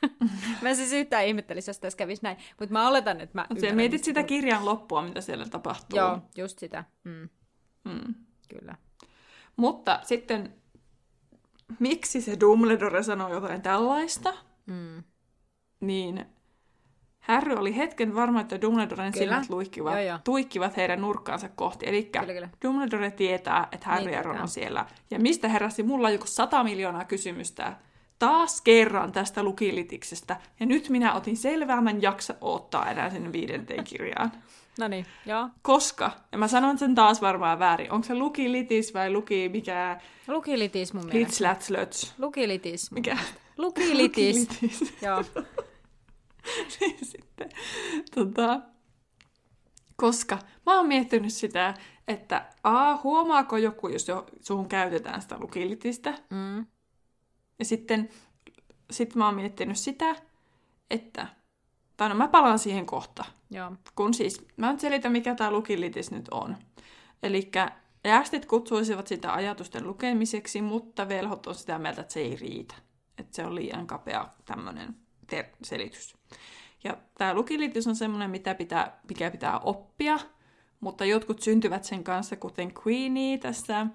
(laughs) mä siis yhtään ihmettelisi, jos tässä kävisi näin. Mutta mä oletan, että mä Mutta ymmärrän, mietit sitä kirjan loppua, mitä siellä tapahtuu. Joo, just sitä. Mm, Mm. kyllä. Mutta sitten, miksi se Dumbledore sanoi jotain tällaista, Mm. niin Harry oli hetken varma, että Dumbledoren Kyllä. silmät luikkivat, Joo, joo. tuikkivat heidän nurkkaansa kohti. Eli Kyllä, kyllä. Dumbledore tietää, että Harry Niin ja Ron on siellä. Ja mistä heräsi mulla joku sata miljoonaa kysymystä taas kerran tästä lukilitiksestä. Ja nyt minä otin selvää, mä en jaksa odottaa enää sinne viidenteen kirjaan. (laughs) No niin, joo. Koska, ja mä sanon sen taas varmaan väärin, onko se lukilitis vai luki mikä Lukilitis mun mielestä. Litslatlöts? Lukilitis. Mikä? Lukilitis. Lukilitis. (laughs) joo. (laughs) Niin sitten, tota, koska mä oon miettinyt sitä, että a, huomaako joku, jos jo, suhun käytetään sitä lukilitistä, Mm. ja sitten sit mä oon miettinyt sitä, että, tai no mä palaan siihen kohta, Joo. kun siis, mä nyt selitän mikä tämä lukilitis nyt on. Eli äästit kutsuisivat sitä ajatusten lukemiseksi, mutta velhot on sitä mieltä, että se ei riitä. Että se on liian kapea tämmöinen ter- selitys. Ja tämä lukilitis on semmoinen, mitä pitää, mikä pitää oppia, mutta jotkut syntyvät sen kanssa, kuten Queenie tässä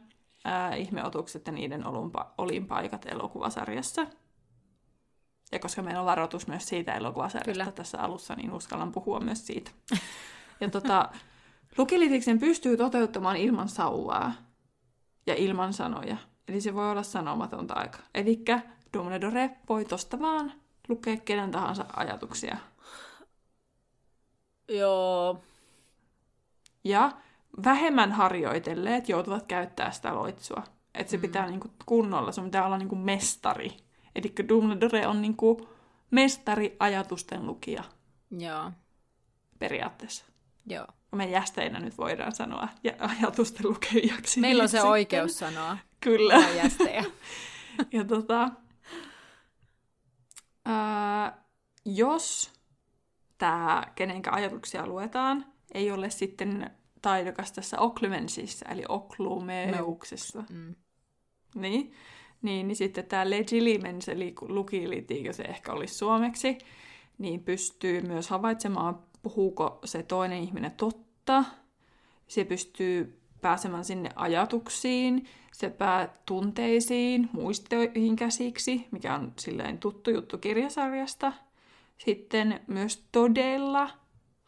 ää, Ihmeotukset ja niiden olumpa- olinpaikat elokuvasarjassa. Ja koska meillä on varoitus myös siitä elokuvasarjasta Kyllä. tässä alussa, niin uskallan puhua myös siitä. Ja tota, lukilitiksen pystyy toteuttamaan ilman sauvaa ja ilman sanoja. Eli se voi olla sanomatonta aika. Eli Dumbledore voi tosta vaan lukea kenen tahansa ajatuksia. Joo. Ja vähemmän harjoitelleet joutuvat käyttää sitä loitsua. Että se mm. pitää niinku kunnolla, sun pitää olla niinku mestari. Eli Dumbledore on niinku mestari ajatusten lukija Joo. periaatteessa. Joo. Me jästeinä nyt voidaan sanoa ja ajatusten lukijaksi. Meillä on se Sitten- oikeus sanoa. Kyllä. Jästejä. (laughs) Ja tota, ää, jos tämä, kenenkä ajatuksia luetaan, ei ole sitten taidokas tässä oklumensissa, eli oklumeuksessa, Mm. niin, niin, niin sitten tämä legilimens, eli lukilitiikö se ehkä olisi suomeksi, niin pystyy myös havaitsemaan, puhuuko se toinen ihminen totta. Se pystyy pääsemään sinne ajatuksiin, se pää tunteisiin, muistoihin käsiksi, mikä on silleen tuttu juttu kirjasarjasta. Sitten myös todella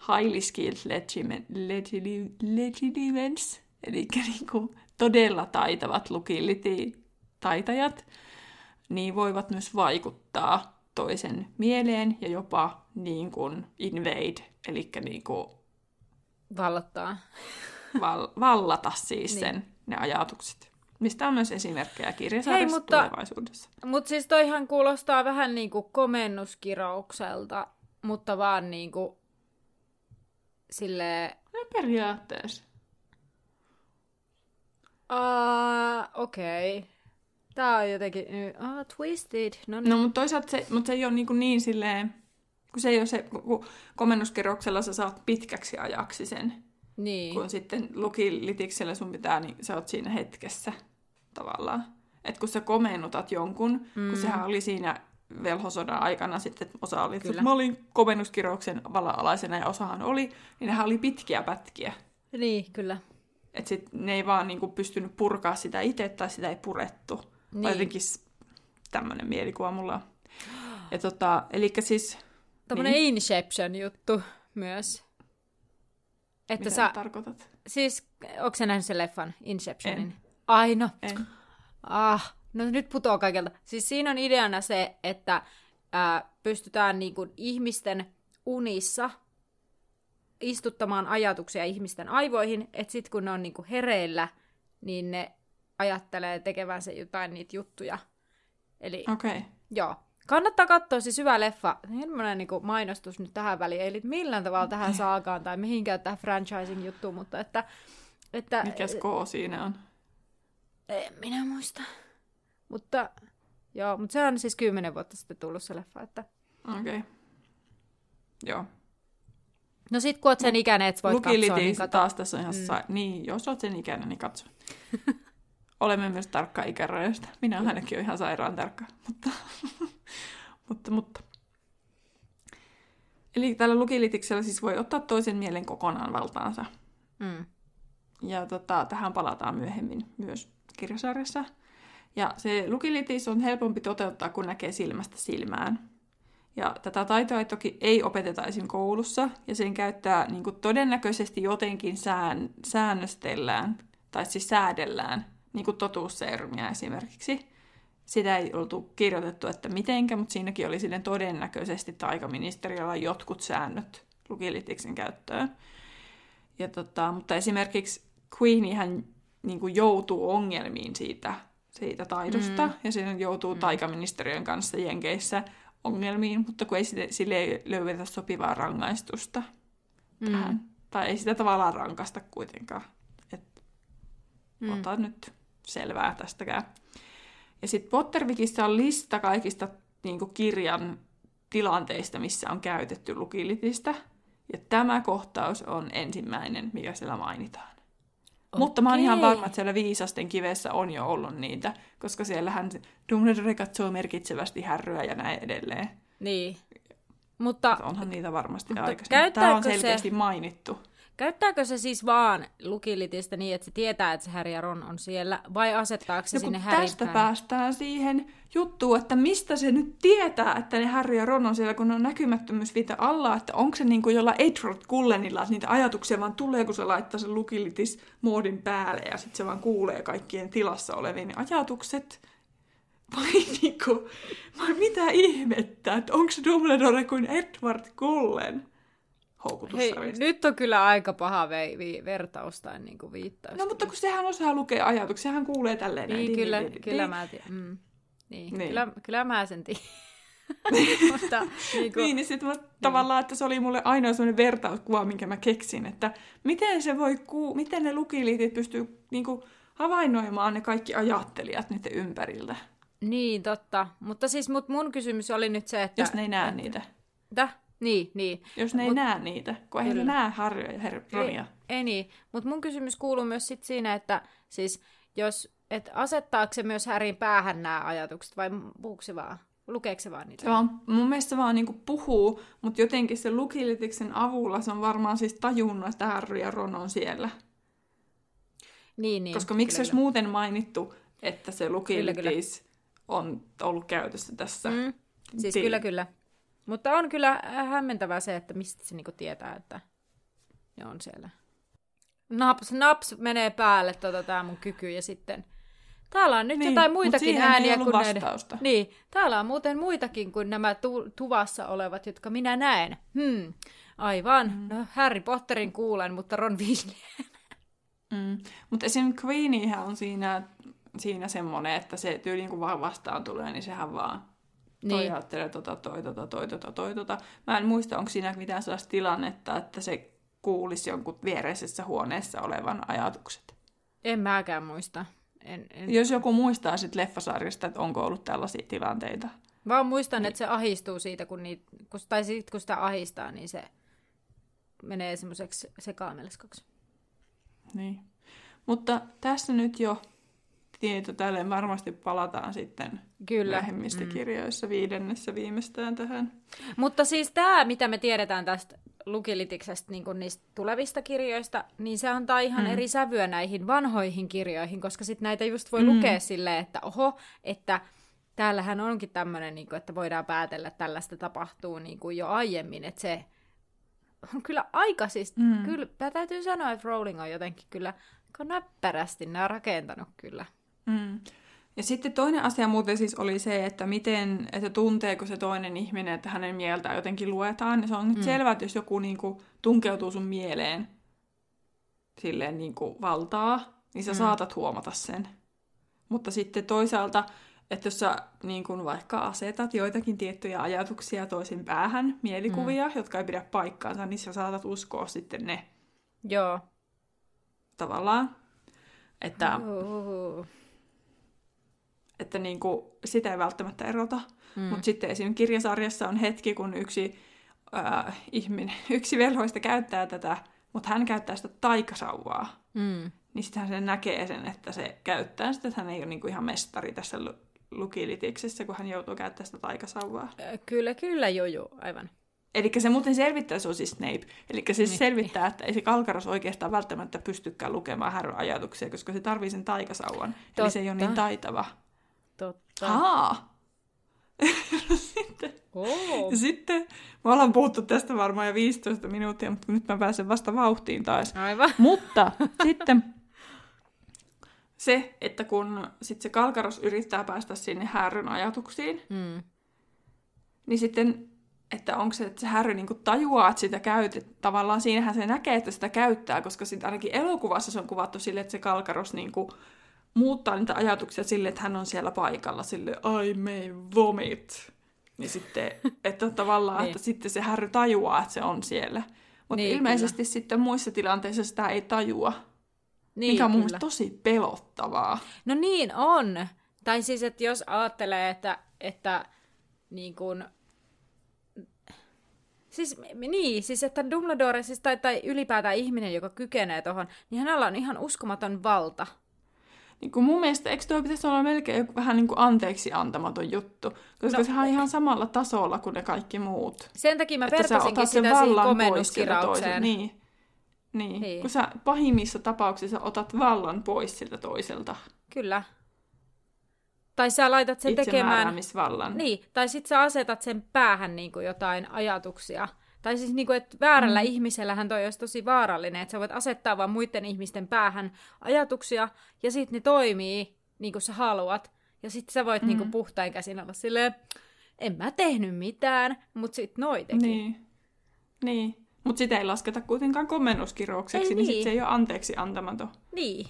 highly skilled legime- legili- legilimens, eli niinku todella taitavat lukiliti-taitajat, niin voivat myös vaikuttaa toisen mieleen ja jopa niin kuin invade, eli niin kuin Vallottaa. Val- vallata siis Niin. sen, ne ajatukset. Mistä on myös esimerkkejä kirjasarjassa Hei, mutta- tulevaisuudessa. Mutta siis toihan kuulostaa vähän niinku komennuskiroukselta, mutta vaan niinku silleen, No periaatteessa. uh, okei. Okay. Tää on jotenkin, ah, twisted. No, niin. No, mutta toisaalta se, mutta se ei ole niin, kuin niin silleen, kun se ei ole se, kun komennuskerroksella sä saat pitkäksi ajaksi sen, niin. kun sitten lukilitiksellä sun pitää, niin sä oot siinä hetkessä tavallaan. Että kun sä komennutat jonkun, mm. kun sehän oli siinä velhosodan aikana sitten, osa oli, että mä olin komennuskirjouksen vala-alaisena ja osahan oli, niin nehän oli pitkiä pätkiä. Niin, kyllä. Että sit ne ei vaan niinku pystynyt purkaa sitä itse tai sitä ei purettu. Niin. Tai jotenkin tämmöinen mielikuva mulla on. Ja tota, eli siis... Tämmöinen niin. Inception-juttu myös. Että Mitä sä... tarkoitat? Siis, onko sä nähnyt sen leffan, Inceptionin? En. Ai no. En. Ah, no nyt putoaa kaikilta. Siis siinä on ideana se, että ää, pystytään niinku ihmisten unissa istuttamaan ajatuksia ihmisten aivoihin, että sitten kun ne on niinku hereillä, niin ne ajattelee tekevänsä jotain niitä juttuja. Eli okay. joo. Kannattaa katsoa siis hyvä leffa. Hirveän niin mainostus nyt tähän väliin. Eli millään tavalla tähän saakaan tai mihinkään tähän franchising-juttuun, mutta että... että Mikäs K siinä on? En minä muista. Mutta joo, mutta se on siis kymmenen vuotta sitten tullut se leffa, että... Okei. Okay. Joo. No sit kun oot sen ikäinen, että voit katsoa, niin katso. taas tässä on ihan mm. sa- Niin, jos oot sen ikäinen, niin katso. (laughs) Olemme myös tarkka ikärajoista. Minä ainakin olen ihan sairaan tarkka. Mutta, (laughs) mutta, mutta. Eli tällä lukilitiksellä siis voi ottaa toisen mielen kokonaan valtaansa. Mm. Ja tota, tähän palataan myöhemmin myös kirjasarjassa. Ja se lukilitis on helpompi toteuttaa, kun näkee silmästä silmään. Ja tätä taitoa ei toki ei opeteta esim. koulussa, ja sen käyttää niin kuin todennäköisesti jotenkin sään, säännöstellään, tai siis säädellään, niin kuin totuusseerumia esimerkiksi. Sitä ei oltu kirjoitettu, että mitenkä, mutta siinäkin oli sitten todennäköisesti taikaministeriöllä jotkut säännöt lukilitiksen käyttöön. Ja tota, mutta esimerkiksi Queenihän niin kuin joutuu ongelmiin siitä, siitä taidosta, mm. ja se joutuu mm. taikaministeriön kanssa Jenkeissä ongelmiin, mutta kun ei sille, sille ei löydetä sopivaa rangaistusta mm. tähän. Tai ei sitä tavallaan rankasta kuitenkaan. Et mm. Ota nyt selvää tästäkään. Ja sitten Pottervikissä on lista kaikista niin kirjan tilanteista, missä on käytetty lukilitistä. Ja tämä kohtaus on ensimmäinen, mikä siellä mainitaan. Okei. Mutta mä oon ihan varma, että siellä viisasten kivessä on jo ollut niitä, koska siellähän Dumbledore katsoo merkitsevästi härryä ja näin edelleen. Niin. Mutta, onhan niitä varmasti mutta aikaisemmin. Tämä on selkeästi se, mainittu. Käyttääkö se siis vaan lukilitistä niin, että se tietää, että se Harry ja Ron on siellä, vai asettaako se no, sinne Harry tästä päin? päästään siihen juttuun, että mistä se nyt tietää, että ne Harry ja Ron on siellä, kun on näkymättömyysviite alla, että onko se niin kuin jolla Edward Cullenilla, että niitä ajatuksia vaan tulee, kun se laittaa sen lukilitis moodin päälle, ja sitten se vaan kuulee kaikkien tilassa olevien ajatukset, vai (laughs) niinku, vai mitä ihmettä, että onko se Dumbledore kuin Edward Cullen? Hei, nyt on kyllä aika paha vi- vi- vertaus tai niinku viittaus. No mutta kun sehän osaa lukea ajatuksia, hän kuulee tälleen. Niin, kyllä, niin, kyllä mä tiedän. Mm. Niin, niin. Kyllä, kyllä mä sen tiedän. (laughs) mutta, niin, kuin... niin, niin sitten niin. tavallaan, että se oli mulle ainoa sellainen vertauskuva, minkä mä keksin, että miten se voi, ku... miten ne lukiliitit pystyy niin kuin, havainnoimaan ne kaikki ajattelijat niiden ympäriltä. Niin, totta. Mutta siis mut mun kysymys oli nyt se, että... Jos ne ei näe että... niitä. Täh? Niin, niin. Jos ne ei Mut... näe niitä, kun ei ne näe Harrya ja Her- Ronia. Ei, ei niin, mutta mun kysymys kuuluu myös sit siinä, että siis jos, et asettaako se myös Härin päähän nämä ajatukset vai puhuuko se vaan? Lukeeko se vaan niitä? Se vaan, mun mielestä se vaan niinku puhuu, mutta jotenkin se lukilitiksen avulla se on varmaan siis tajunnut, että Harry ja Ron on siellä. Niin, niin. Koska miksi olisi muuten mainittu, että se lukilitis on ollut käytössä tässä? Mm. Siis Siin. kyllä, kyllä. Mutta on kyllä hämmentävää se, että mistä se niinku tietää, että ne on siellä. Naps, naps menee päälle tota, tämä mun kyky ja sitten... Täällä on nyt niin, jotain muitakin ääniä kuin vastausta. Näiden... Niin, täällä on muuten muitakin kuin nämä tu- tuvassa olevat, jotka minä näen. Hmm. Aivan. Mm. No, Harry Potterin kuulen, mutta Ron Weasley. mm. Mutta esim. Queenihän on siinä, siinä semmoinen, että se tyyliin kun vaan vastaan tulee, niin sehän vaan Toi niin. ajattelee tota, toi, tota, toi, tota, toi, tota. Mä en muista, onko siinä mitään sellaista tilannetta, että se kuulisi jonkun viereisessä huoneessa olevan ajatukset. En mäkään muista. En, en... Jos joku muistaa sitten leffasarjasta, että onko ollut tällaisia tilanteita. Vaan muistan, niin. että se ahistuu siitä, kun, niit, kun, tai sit, kun sitä ahistaa, niin se menee semmoiseksi sekaameliskaksi. Niin. Mutta tässä nyt jo tieto tälle varmasti palataan sitten Kyllä. lähemmistä mm. kirjoissa viidennessä viimeistään tähän. Mutta siis tämä, mitä me tiedetään tästä Lukilitiksestä niin niistä tulevista kirjoista, niin se antaa ihan mm. eri sävyä näihin vanhoihin kirjoihin, koska sitten näitä just voi mm. lukea silleen, että oho, että täällähän onkin tämmöinen, niin että voidaan päätellä, että tällaista tapahtuu niin kuin jo aiemmin, että se on kyllä aika siis, mm. kyllä täytyy sanoa, että Rowling on jotenkin kyllä aika näppärästi nämä rakentanut kyllä. Mm. Ja sitten toinen asia muuten siis oli se, että miten, että tunteeko se toinen ihminen, että hänen mieltään jotenkin luetaan. Ja se on nyt mm. selvää, että jos joku niin kuin, tunkeutuu sun mieleen silleen niin kuin, valtaa, niin sä mm. saatat huomata sen. Mutta sitten toisaalta, että jos sä niin kuin vaikka asetat joitakin tiettyjä ajatuksia toisin päähän, mielikuvia, mm. jotka ei pidä paikkaansa, niin sä saatat uskoa sitten ne. Joo. Tavallaan. Että... Uhuhu että niin kuin, sitä ei välttämättä erota. Mm. Mutta sitten esim. kirjasarjassa on hetki, kun yksi, äh, ihminen, (laughs) yksi velhoista käyttää tätä, mutta hän käyttää sitä taikasauvaa. Mm. Niin sittenhän se näkee sen, että se käyttää sitä, että hän ei ole niin kuin ihan mestari tässä lukilitiksessä, kun hän joutuu käyttämään sitä taikasauvaa. Kyllä, kyllä, jojo, aivan. Eli se muuten selvittää, se on siis Snape. Eli se siis selvittää, että ei se Kalkaros oikeastaan välttämättä pystykään lukemaan härön ajatuksia, koska se tarvii sen taikasauvan. Totta. Eli se ei ole niin taitava. Haa! (laughs) sitten, oh. sitten, me ollaan puhuttu tästä varmaan jo 15 minuuttia, mutta nyt mä pääsen vasta vauhtiin taas. Aivan. (laughs) Mutta sitten se, että kun sit se Kalkaros yrittää päästä sinne härryn ajatuksiin, mm. niin sitten, että onko se, että se härry niinku tajuaa, että sitä käytetään. Tavallaan siinähän se näkee, että sitä käyttää, koska sitten ainakin elokuvassa se on kuvattu sille, että se Kalkaros niinku muuttaa niitä ajatuksia sille, että hän on siellä paikalla sille I may vomit. Niin sitten, että (laughs) tavallaan, niin. että sitten se härry tajuaa, että se on siellä. Mutta niin, ilmeisesti kyllä. sitten muissa tilanteissa sitä ei tajua. Niin, mikä on mun tosi pelottavaa. No niin on. Tai siis, että jos ajattelee, että, että niin kuin, Siis, niin, siis että Dumbledore siis, tai, tai ylipäätään ihminen, joka kykenee tuohon, niin hänellä on ihan uskomaton valta niin kuin mun mielestä, eikö toi pitäisi olla melkein joku vähän niin kuin anteeksi antamaton juttu? Koska no, sehän on ihan samalla tasolla kuin ne kaikki muut. Sen takia mä vertasinkin sitä siihen komennuskiraukseen. Niin. Niin. niin, kun sä pahimmissa tapauksissa otat vallan pois siltä toiselta. Kyllä. Tai sä laitat sen tekemään... Niin, tai sit sä asetat sen päähän niin kuin jotain ajatuksia, tai siis niin kuin, että väärällä mm. ihmisellähän toi olisi tosi vaarallinen, että sä voit asettaa vaan muiden ihmisten päähän ajatuksia, ja sitten ne toimii niin kuin sä haluat. Ja sitten sä voit mm. niin kuin puhtain käsin olla silleen, en mä tehnyt mitään, mutta sitten noi teki. Niin. niin. Mutta sitä ei lasketa kuitenkaan komennuskiroukseksi, niin, niin sitten se ei ole anteeksi antamaton. Niin.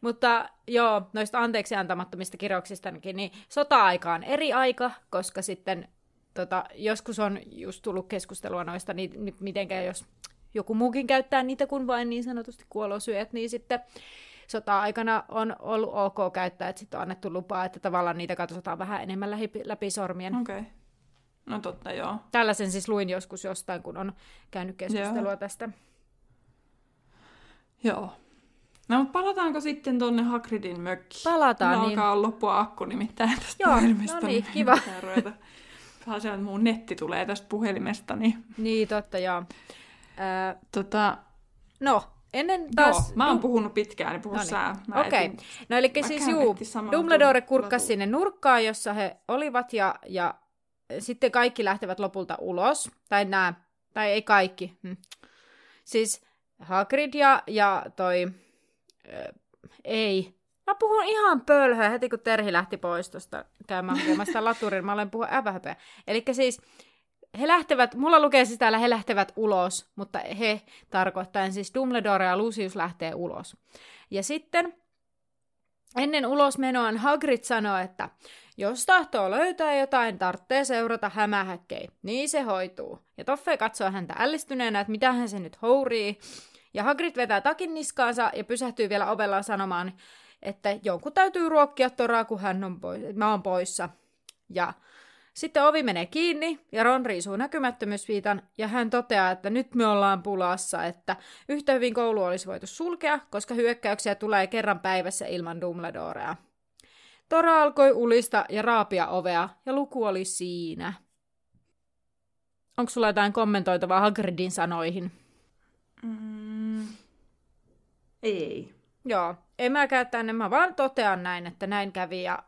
Mutta joo, noista anteeksi antamattomista kirouksistakin, niin sota-aika on eri aika, koska sitten tota, joskus on just tullut keskustelua noista, niin mitenkään jos joku muukin käyttää niitä kuin vain niin sanotusti kuolosyöt, niin sitten sota-aikana on ollut ok käyttää, että sitten on annettu lupaa, että tavallaan niitä katsotaan vähän enemmän läpi, läpi sormien. Okei. Okay. No totta, joo. Tällaisen siis luin joskus jostain, kun on käynyt keskustelua joo. tästä. Joo. No, mutta palataanko sitten tuonne Hagridin mökkiin? Palataan, niin. alkaa loppua akku nimittäin tästä Joo, no niin, niin kiva. (laughs) se, että mun netti tulee tästä puhelimesta. Niin, niin totta, joo. Äh, tota, no, ennen taas... Joo, mä oon puhunut pitkään, niin puhu no niin. sää. Okei. Okay. No eli siis juu, Dumbledore kurkkasi sinne nurkkaan, jossa he olivat, ja, ja sitten kaikki lähtevät lopulta ulos. Tai nämä, tai ei kaikki. Hm. Siis Hagrid ja, ja toi... Äh, ei, Mä puhun ihan pölhöä heti, kun Terhi lähti pois tuosta käymään hakemasta laturin. Mä olen puhua ävähöpöä. Eli siis he lähtevät, mulla lukee siis täällä, he lähtevät ulos, mutta he tarkoittaen siis Dumbledore ja Lucius lähtee ulos. Ja sitten ennen ulosmenoa Hagrid sanoi, että jos tahtoo löytää jotain, tarvitsee seurata hämähäkkei. Niin se hoituu. Ja Toffe katsoo häntä ällistyneenä, että mitä hän se nyt hourii. Ja Hagrid vetää takin niskaansa ja pysähtyy vielä ovellaan sanomaan, että jonkun täytyy ruokkia toraa, kun hän on pois, mä oon poissa. Ja sitten ovi menee kiinni ja Ron riisuu näkymättömyysviitan ja hän toteaa, että nyt me ollaan pulassa, että yhtä hyvin koulu olisi voitu sulkea, koska hyökkäyksiä tulee kerran päivässä ilman Dumbledorea. Tora alkoi ulista ja raapia ovea ja luku oli siinä. Onko sulla jotain kommentoitavaa Hagridin sanoihin? Mm. Ei. Joo, en mäkään tänne, mä vaan totean näin, että näin kävi ja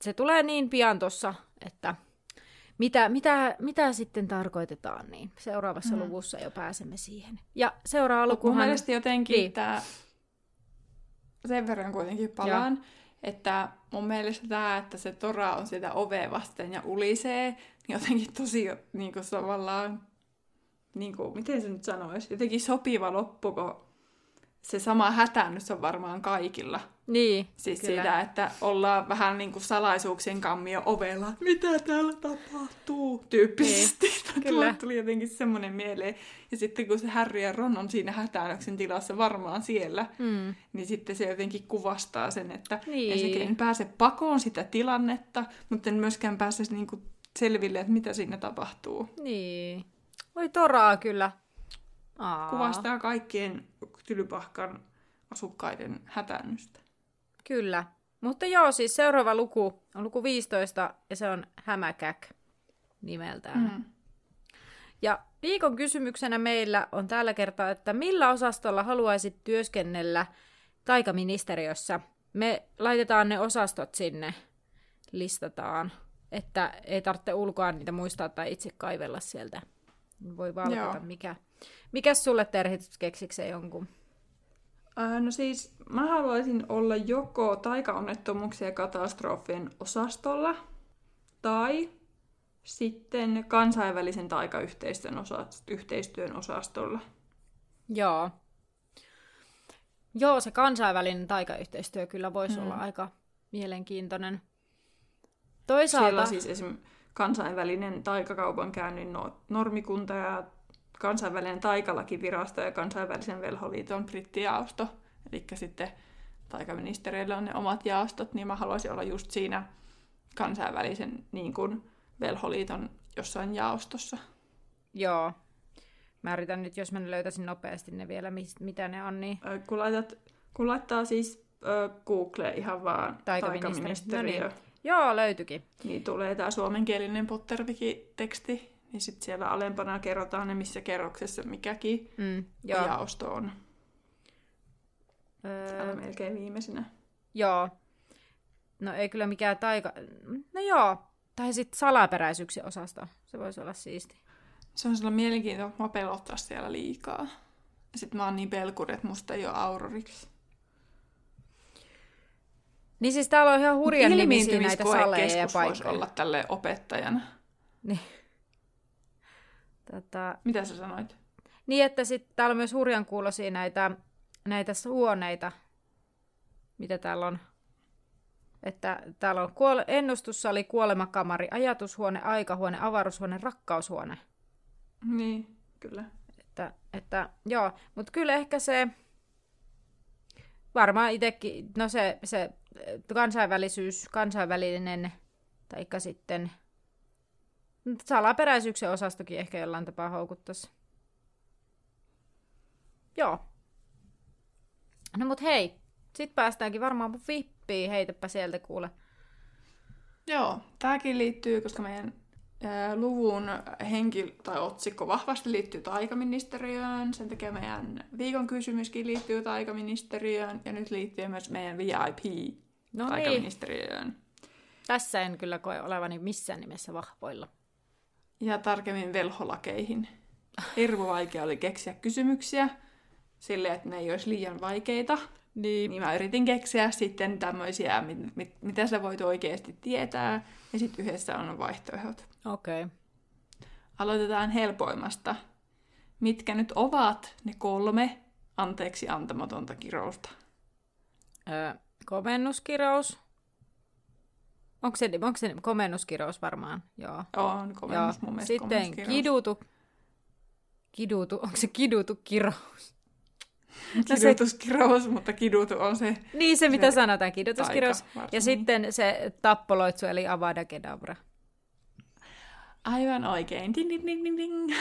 se tulee niin pian tuossa, että mitä, mitä, mitä sitten tarkoitetaan, niin seuraavassa mm. luvussa jo pääsemme siihen. Ja seuraava luku... Mun mielestä jotenkin niin. tämä, sen verran kuitenkin palaan, ja. että mun mielestä tämä, että se tora on sitä ovea vasten ja ulisee, niin jotenkin tosi niin kuin tavallaan, niin kuin, miten se nyt sanoisi, jotenkin sopiva loppu, kun se sama hätäännys on varmaan kaikilla. Niin, Siis kyllä. siitä, että ollaan vähän niin kuin salaisuuksien kammio ovella. Mitä täällä tapahtuu? Tyyppisesti. Niin, (laughs) kyllä. tuli jotenkin semmoinen mieleen. Ja sitten kun se Harry ja Ron on siinä hätäännöksen tilassa varmaan siellä, mm. niin sitten se jotenkin kuvastaa sen, että niin. ensinnäkin en pääse pakoon sitä tilannetta, mutta en myöskään pääse niin kuin selville, että mitä siinä tapahtuu. Niin. Voi toraa kyllä. Aa. Kuvastaa kaikkien Tylypahkan asukkaiden hätännystä. Kyllä. Mutta joo, siis seuraava luku on luku 15 ja se on Hämäkäk nimeltään. Mm. Ja viikon kysymyksenä meillä on tällä kertaa, että millä osastolla haluaisit työskennellä taikaministeriössä? Me laitetaan ne osastot sinne, listataan, että ei tarvitse ulkoa niitä muistaa tai itse kaivella sieltä. Voi valkata, mikä, mikä sulle terhitys keksikseen jonkun? Äh, no siis mä haluaisin olla joko taikaonnettomuuksien ja katastrofien osastolla tai sitten kansainvälisen taikayhteistyön osa- yhteistyön osastolla. Joo. Joo, se kansainvälinen taikayhteistyö kyllä voisi hmm. olla aika mielenkiintoinen. Toisaalta... Siellä siis esimerkiksi kansainvälinen taikakaupankäynnin normikunta ja kansainvälinen taikalakivirasto ja kansainvälisen velholiiton brittijaosto. Eli sitten taikaministeriöllä on ne omat jaostot, niin mä haluaisin olla just siinä kansainvälisen niin kuin velholiiton jossain jaostossa. Joo. Mä yritän nyt, jos mä löytäisin nopeasti ne vielä, mitä ne on, niin... Kun, laitat, kun laittaa siis äh, Google ihan vaan taikaministeriö. No niin. Joo, löytyikin. Niin tulee tämä suomenkielinen Potterviki-teksti, niin sitten siellä alempana kerrotaan ne, missä kerroksessa mikäkin mm, joo. jaosto on. Öö, melkein viimeisenä. Joo. No ei kyllä mikään taika... No joo. Tai sitten salaperäisyyksien osasta. Se voisi olla siisti. Se on sellainen mielenkiintoista, että mä pelottaa siellä liikaa. Ja sitten mä oon niin pelkuri, että musta ei ole auroriksi. Niin siis täällä on ihan hurjan nimisiä näitä saleja ja paikkoja. olla tälle opettajana. Niin. Tota... Mitä sä sanoit? Niin, että sitten täällä on myös hurjan kuulosia näitä, näitä huoneita, mitä täällä on. Että täällä on kuole- ennustussali, kuolemakamari, ajatushuone, aikahuone, avaruushuone, rakkaushuone. Niin, kyllä. Että, että joo, mutta kyllä ehkä se, varmaan itsekin, no se, se kansainvälisyys, kansainvälinen, taikka sitten salaperäisyyksen osastokin ehkä jollain tapaa houkuttaisi. Joo. No mut hei, sit päästäänkin varmaan mun vippiin, heitäpä sieltä kuule. Joo, tääkin liittyy, koska meidän ää, luvun henki tai otsikko vahvasti liittyy taikaministeriöön, sen takia meidän viikon kysymyskin liittyy taikaministeriöön, ja nyt liittyy myös meidän VIP no taikaministeriöön. Niin. Tässä en kyllä koe olevani missään nimessä vahvoilla ja tarkemmin velholakeihin. Hirmu vaikea oli keksiä kysymyksiä silleen, että ne ei olisi liian vaikeita. Niin. niin mä yritin keksiä sitten tämmöisiä, mit, mit, mitä sä voit oikeasti tietää, ja sitten yhdessä on vaihtoehdot. Okei. Okay. Aloitetaan helpoimmasta. Mitkä nyt ovat ne kolme anteeksi antamatonta kirousta? Öö, komennuskirous, Onko se, onko se komennuskirous varmaan? Joo. On komennus Joo. mun mielestä Sitten kidutu. Kidutu. Onko se kidutu kirous? (laughs) No se- Kidutuskirous, mutta kidutu on se... Niin se, mitä Se sanotaan, kidutuskirous. Ja sitten se tappoloitsu, eli avada kedavra. Aivan oikein. Ding, ding, ding, ding, ding.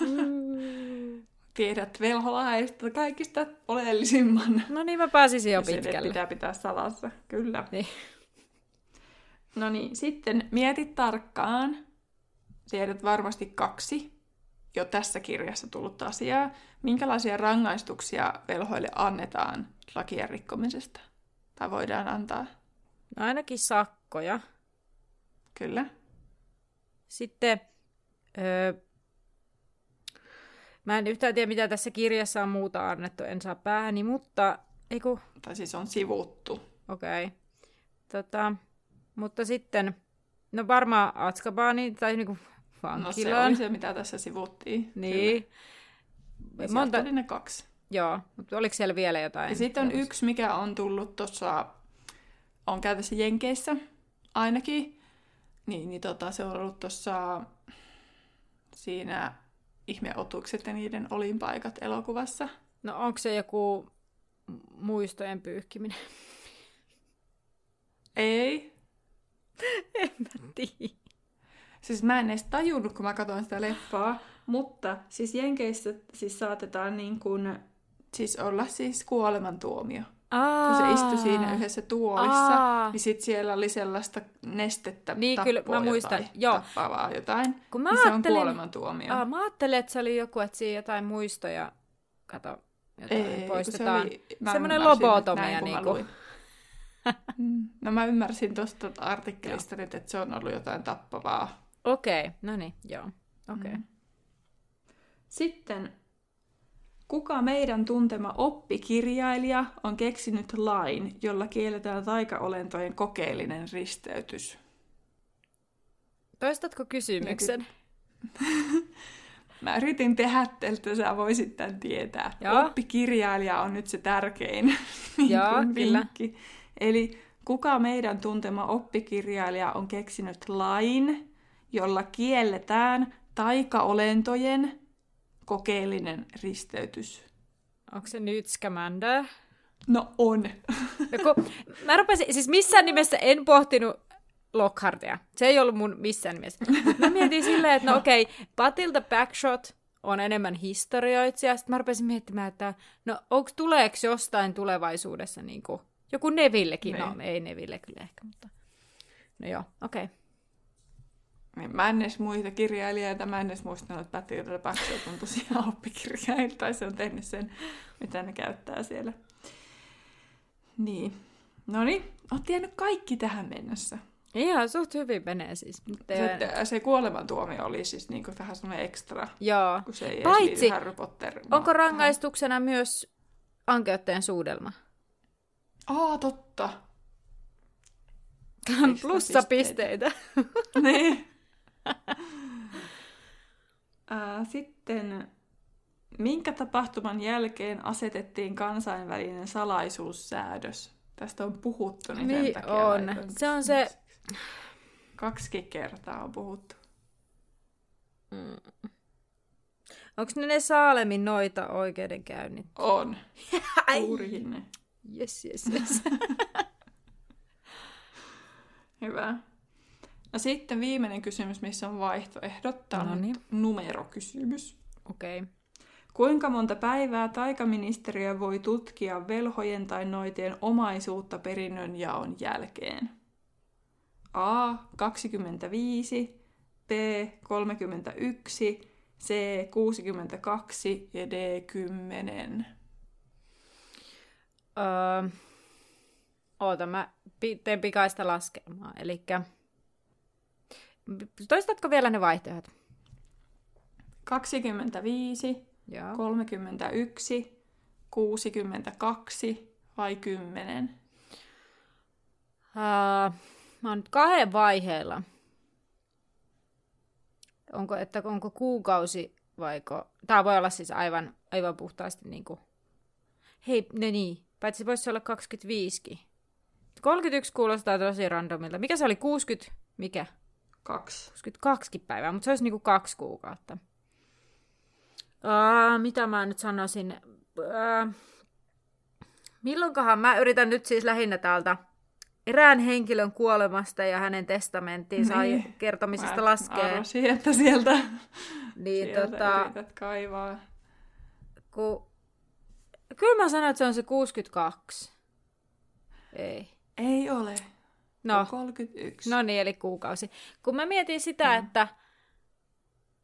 (laughs) Tiedät velholaista kaikista oleellisimman. No niin, mä pääsisin jo Ja se pitkälle. pitää pitää salassa, kyllä. Niin. No niin, sitten mietit tarkkaan. Tiedät varmasti kaksi jo tässä kirjassa tullut asiaa. Minkälaisia rangaistuksia velhoille annetaan lakien rikkomisesta? Tai voidaan antaa? No ainakin sakkoja. Kyllä. Sitten, öö, mä en yhtään tiedä, mitä tässä kirjassa on muuta annettu, en saa päähäni, mutta, eiku, Tai siis on sivuttu. okei. Okay. Tota, mutta sitten, no varmaan Atskabaani tai niinku No se vankilaan. oli se, mitä tässä sivuttiin. niin. Kyllä. Monta, Monta... oli ne kaksi. joo, mutta oliko siellä vielä jotain? Ja sitten on sellaista? yksi, mikä on tullut tuossa, on käytössä Jenkeissä ainakin. Niin, niin tota, se on ollut tuossa siinä ihmeotukset ja niiden olinpaikat elokuvassa. No onko se joku muistojen pyyhkiminen? Ei. (laughs) en mä tiedä. Siis mä en edes tajunnut, kun mä katsoin sitä leffaa, mutta siis Jenkeissä siis saatetaan niin kuin, siis olla siis kuolemantuomio. Kun se istui siinä yhdessä tuolissa, Aa. niin sit siellä oli sellaista nestettä Niin, tappoa kyllä, mä muistan. jotain, Joo. tappavaa jotain. Kun mä niin se on kuolemantuomio. Aa, mä ajattelin, että se oli joku, että siinä jotain muistoja, kato, jotain Ei, poistetaan. Se oli, mä Semmoinen lobotomia näin, kun mä niinku. luin. Mm. No mä ymmärsin tuosta artikkelista nyt, että se on ollut jotain tappavaa. Okei, okay, no niin, joo. Okei. Okay. Mm. Sitten, kuka meidän tuntema oppikirjailija on keksinyt lain, jolla kielletään taikaolentojen kokeellinen risteytys? Toistatko kysymyksen? (laughs) Mä yritin tehdä, että sä voisit tämän tietää. Joo. Oppikirjailija on nyt se tärkein (laughs) niin Joo, kuin kyllä. Eli kuka meidän tuntema oppikirjailija on keksinyt lain, jolla kielletään taikaolentojen kokeellinen risteytys? Onko se Newt Scamander? No on. No, kun, mä rupesin, siis missään nimessä en pohtinut Lockhartia. Se ei ollut mun missään nimessä. Mä mietin silleen, että no okei, okay, Patilta Backshot on enemmän historioitsija. Sitten mä rupesin miettimään, että no onks, tuleeko jostain tulevaisuudessa niin kuin, joku Nevillekin? No Niin. ei Neville kyllä ehkä, mutta no joo, okei. Okay. Niin Mä en edes muista kirjailijoita, mä en edes muistanut, että Pätiltä Backshot on tosiaan oppikirjailija, tai se on tehnyt sen, mitä ne käyttää siellä. Niin. No niin, oot tiennyt kaikki tähän mennessä. Ihan suht hyvin menee siis. Mutta ei- Se, se kuolemantuomio oli siis niinku vähän semmoinen ekstra, Joo. kun se ei Paitsi, Harry Potter. Onko rangaistuksena myös ankeutteen suudelma? Aa, totta. Plussapisteitä. (laughs) niin. Sitten, minkä tapahtuman jälkeen asetettiin kansainvälinen salaisuussäädös? Tästä on puhuttu, niin sen Niin takia on. laitoin Se on se-. Kaksi kertaa on puhuttu. Onko ne ne Saalemin noita oikeudenkäynnit? On. (laughs) Juurikin ne. Yes, yes, yes. (laughs) Hyvä. No sitten viimeinen kysymys, missä on vaihtoehdot. Tämä on Noniin. nyt numerokysymys. Okei. Okay. Kuinka monta päivää taikaministeriö voi tutkia velhojen tai noitien omaisuutta perinnön jaon jälkeen? A. 25, B. 31, C. 62 ja D. 10. Öö, oota, mä teen pikaista laskelmaa. Eli toistatko vielä ne vaihtoehdot? 25, Joo. 31, 62 vai 10? Uh, mä oon nyt kahden vaiheella. Onko, että onko kuukausi vaiko... Tää voi olla siis aivan, aivan puhtaasti niinku... Hei, ne niin. Paitsi se voisi olla 25kin. 31 kuulostaa tosi randomilta. Mikä se oli? 60? Mikä? 2. 62 päivää, mutta se olisi niinku kaksi kuukautta. Uh, mitä mä nyt sanoisin? Uh, Milloinkohan mä yritän nyt siis lähinnä täältä erään henkilön kuolemasta ja hänen testamenttiinsa Niin. kertomisesta Mä laskee. arvasin, että sieltä, Niin, sieltä tota, yrität kaivaa. kun... Kyllä mä sanoin, että se on se 62. Ei. Ei ole. No, No. 31. no niin, eli kuukausi. Kun mä mietin sitä, mm. että,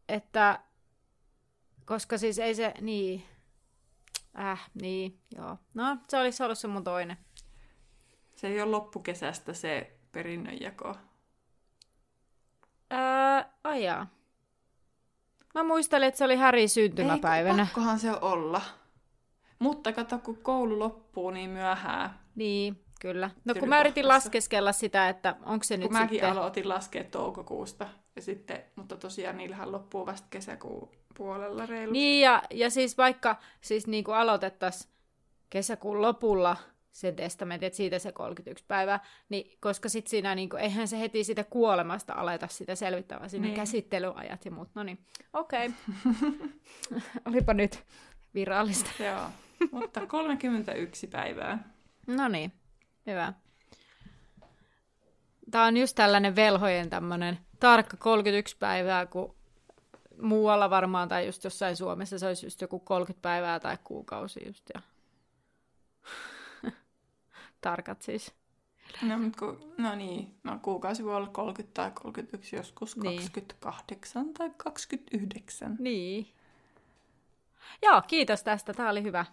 että koska siis ei se, niin, äh, niin, joo. No, se olisi ollut se mun toinen. Se ei ole loppukesästä se perinnönjako. Öö, ajaa. Mä muistelin, että se oli Häri syntymäpäivänä. Ei, pakkohan se olla. Mutta kato, kun koulu loppuu niin myöhään. Niin, kyllä. No kun mä yritin laskeskella sitä, että onko se Kun nyt mäkin sitten... aloitin laskea toukokuusta. Ja sitten, mutta tosiaan niillähän loppuu vasta kesäkuun puolella reilusti. Niin, ja, ja siis vaikka siis niin kuin aloitettaisiin kesäkuun lopulla sen testamentin, että siitä se 31 päivää, niin koska sitten siinä, niin kuin, eihän se heti sitä kuolemasta aleta sitä selvittämään, sinne niin. Niin. käsittelyajat ja muut. No niin, okei. Okay. (laughs) Olipa nyt virallista. Joo, mutta 31 päivää. No niin, hyvä. Tämä on just tällainen velhojen tämmöinen tarkka 31 päivää, kun muualla varmaan, tai just jossain Suomessa se olisi just joku 30 päivää tai kuukausi just. Ja... (laughs) Tarkat siis. No, mutta kun, no niin, no kuukausi voi olla 30 tai 31, joskus Niin. 28 tai 29. Niin. Joo, kiitos tästä. Tämä oli hyvä.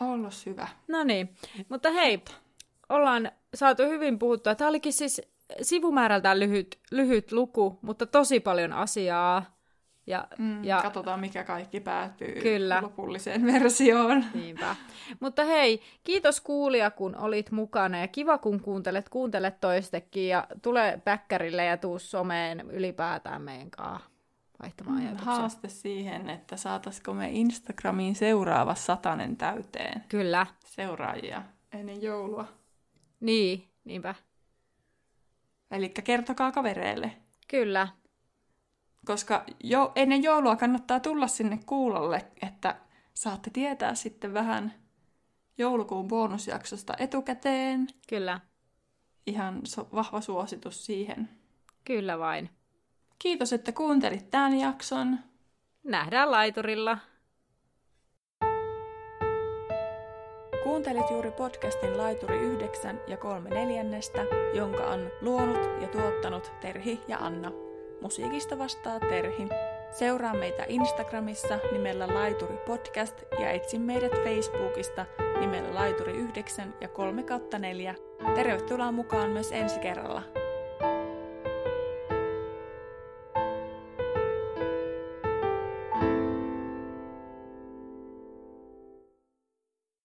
Ollut hyvä. No niin, mutta hei, ollaan saatu hyvin puhuttua. Tämä olikin siis sivumäärältään lyhyt, lyhyt luku, mutta tosi paljon asiaa. Ja, Mm, ja Katsotaan, mikä kaikki päätyy Kyllä. lopulliseen (laughs) versioon. Niinpä. Mutta hei, kiitos kuulija, kun olit mukana ja kiva, kun kuuntelet, kuuntelet toistekin ja tule päkkärille ja tuu someen ylipäätään meidän kanssa vaihtamaan Mm, ajatuksia. Haaste siihen, että saataisiko me Instagramiin seuraava satanen täyteen Kyllä, seuraajia ennen joulua. niin, niinpä. Eli kertokaa kavereille. Kyllä, Koska jo ennen joulua kannattaa tulla sinne kuulolle, että saatte tietää sitten vähän joulukuun bonusjaksosta etukäteen. kyllä, Ihan so- vahva suositus siihen. kyllä vain. Kiitos, että kuuntelit tämän jakson. Nähdään laiturilla. Kuuntelit juuri podcastin Laituri 9 ja 3 neljännestä, jonka on luonut ja tuottanut Terhi ja Anna. Musiikista vastaa Terhi. Seuraa meitä Instagramissa nimellä Laituri Podcast ja etsi meidät Facebookista nimellä Laituri 9 ja 3 4. Tervetuloa mukaan myös ensi kerralla.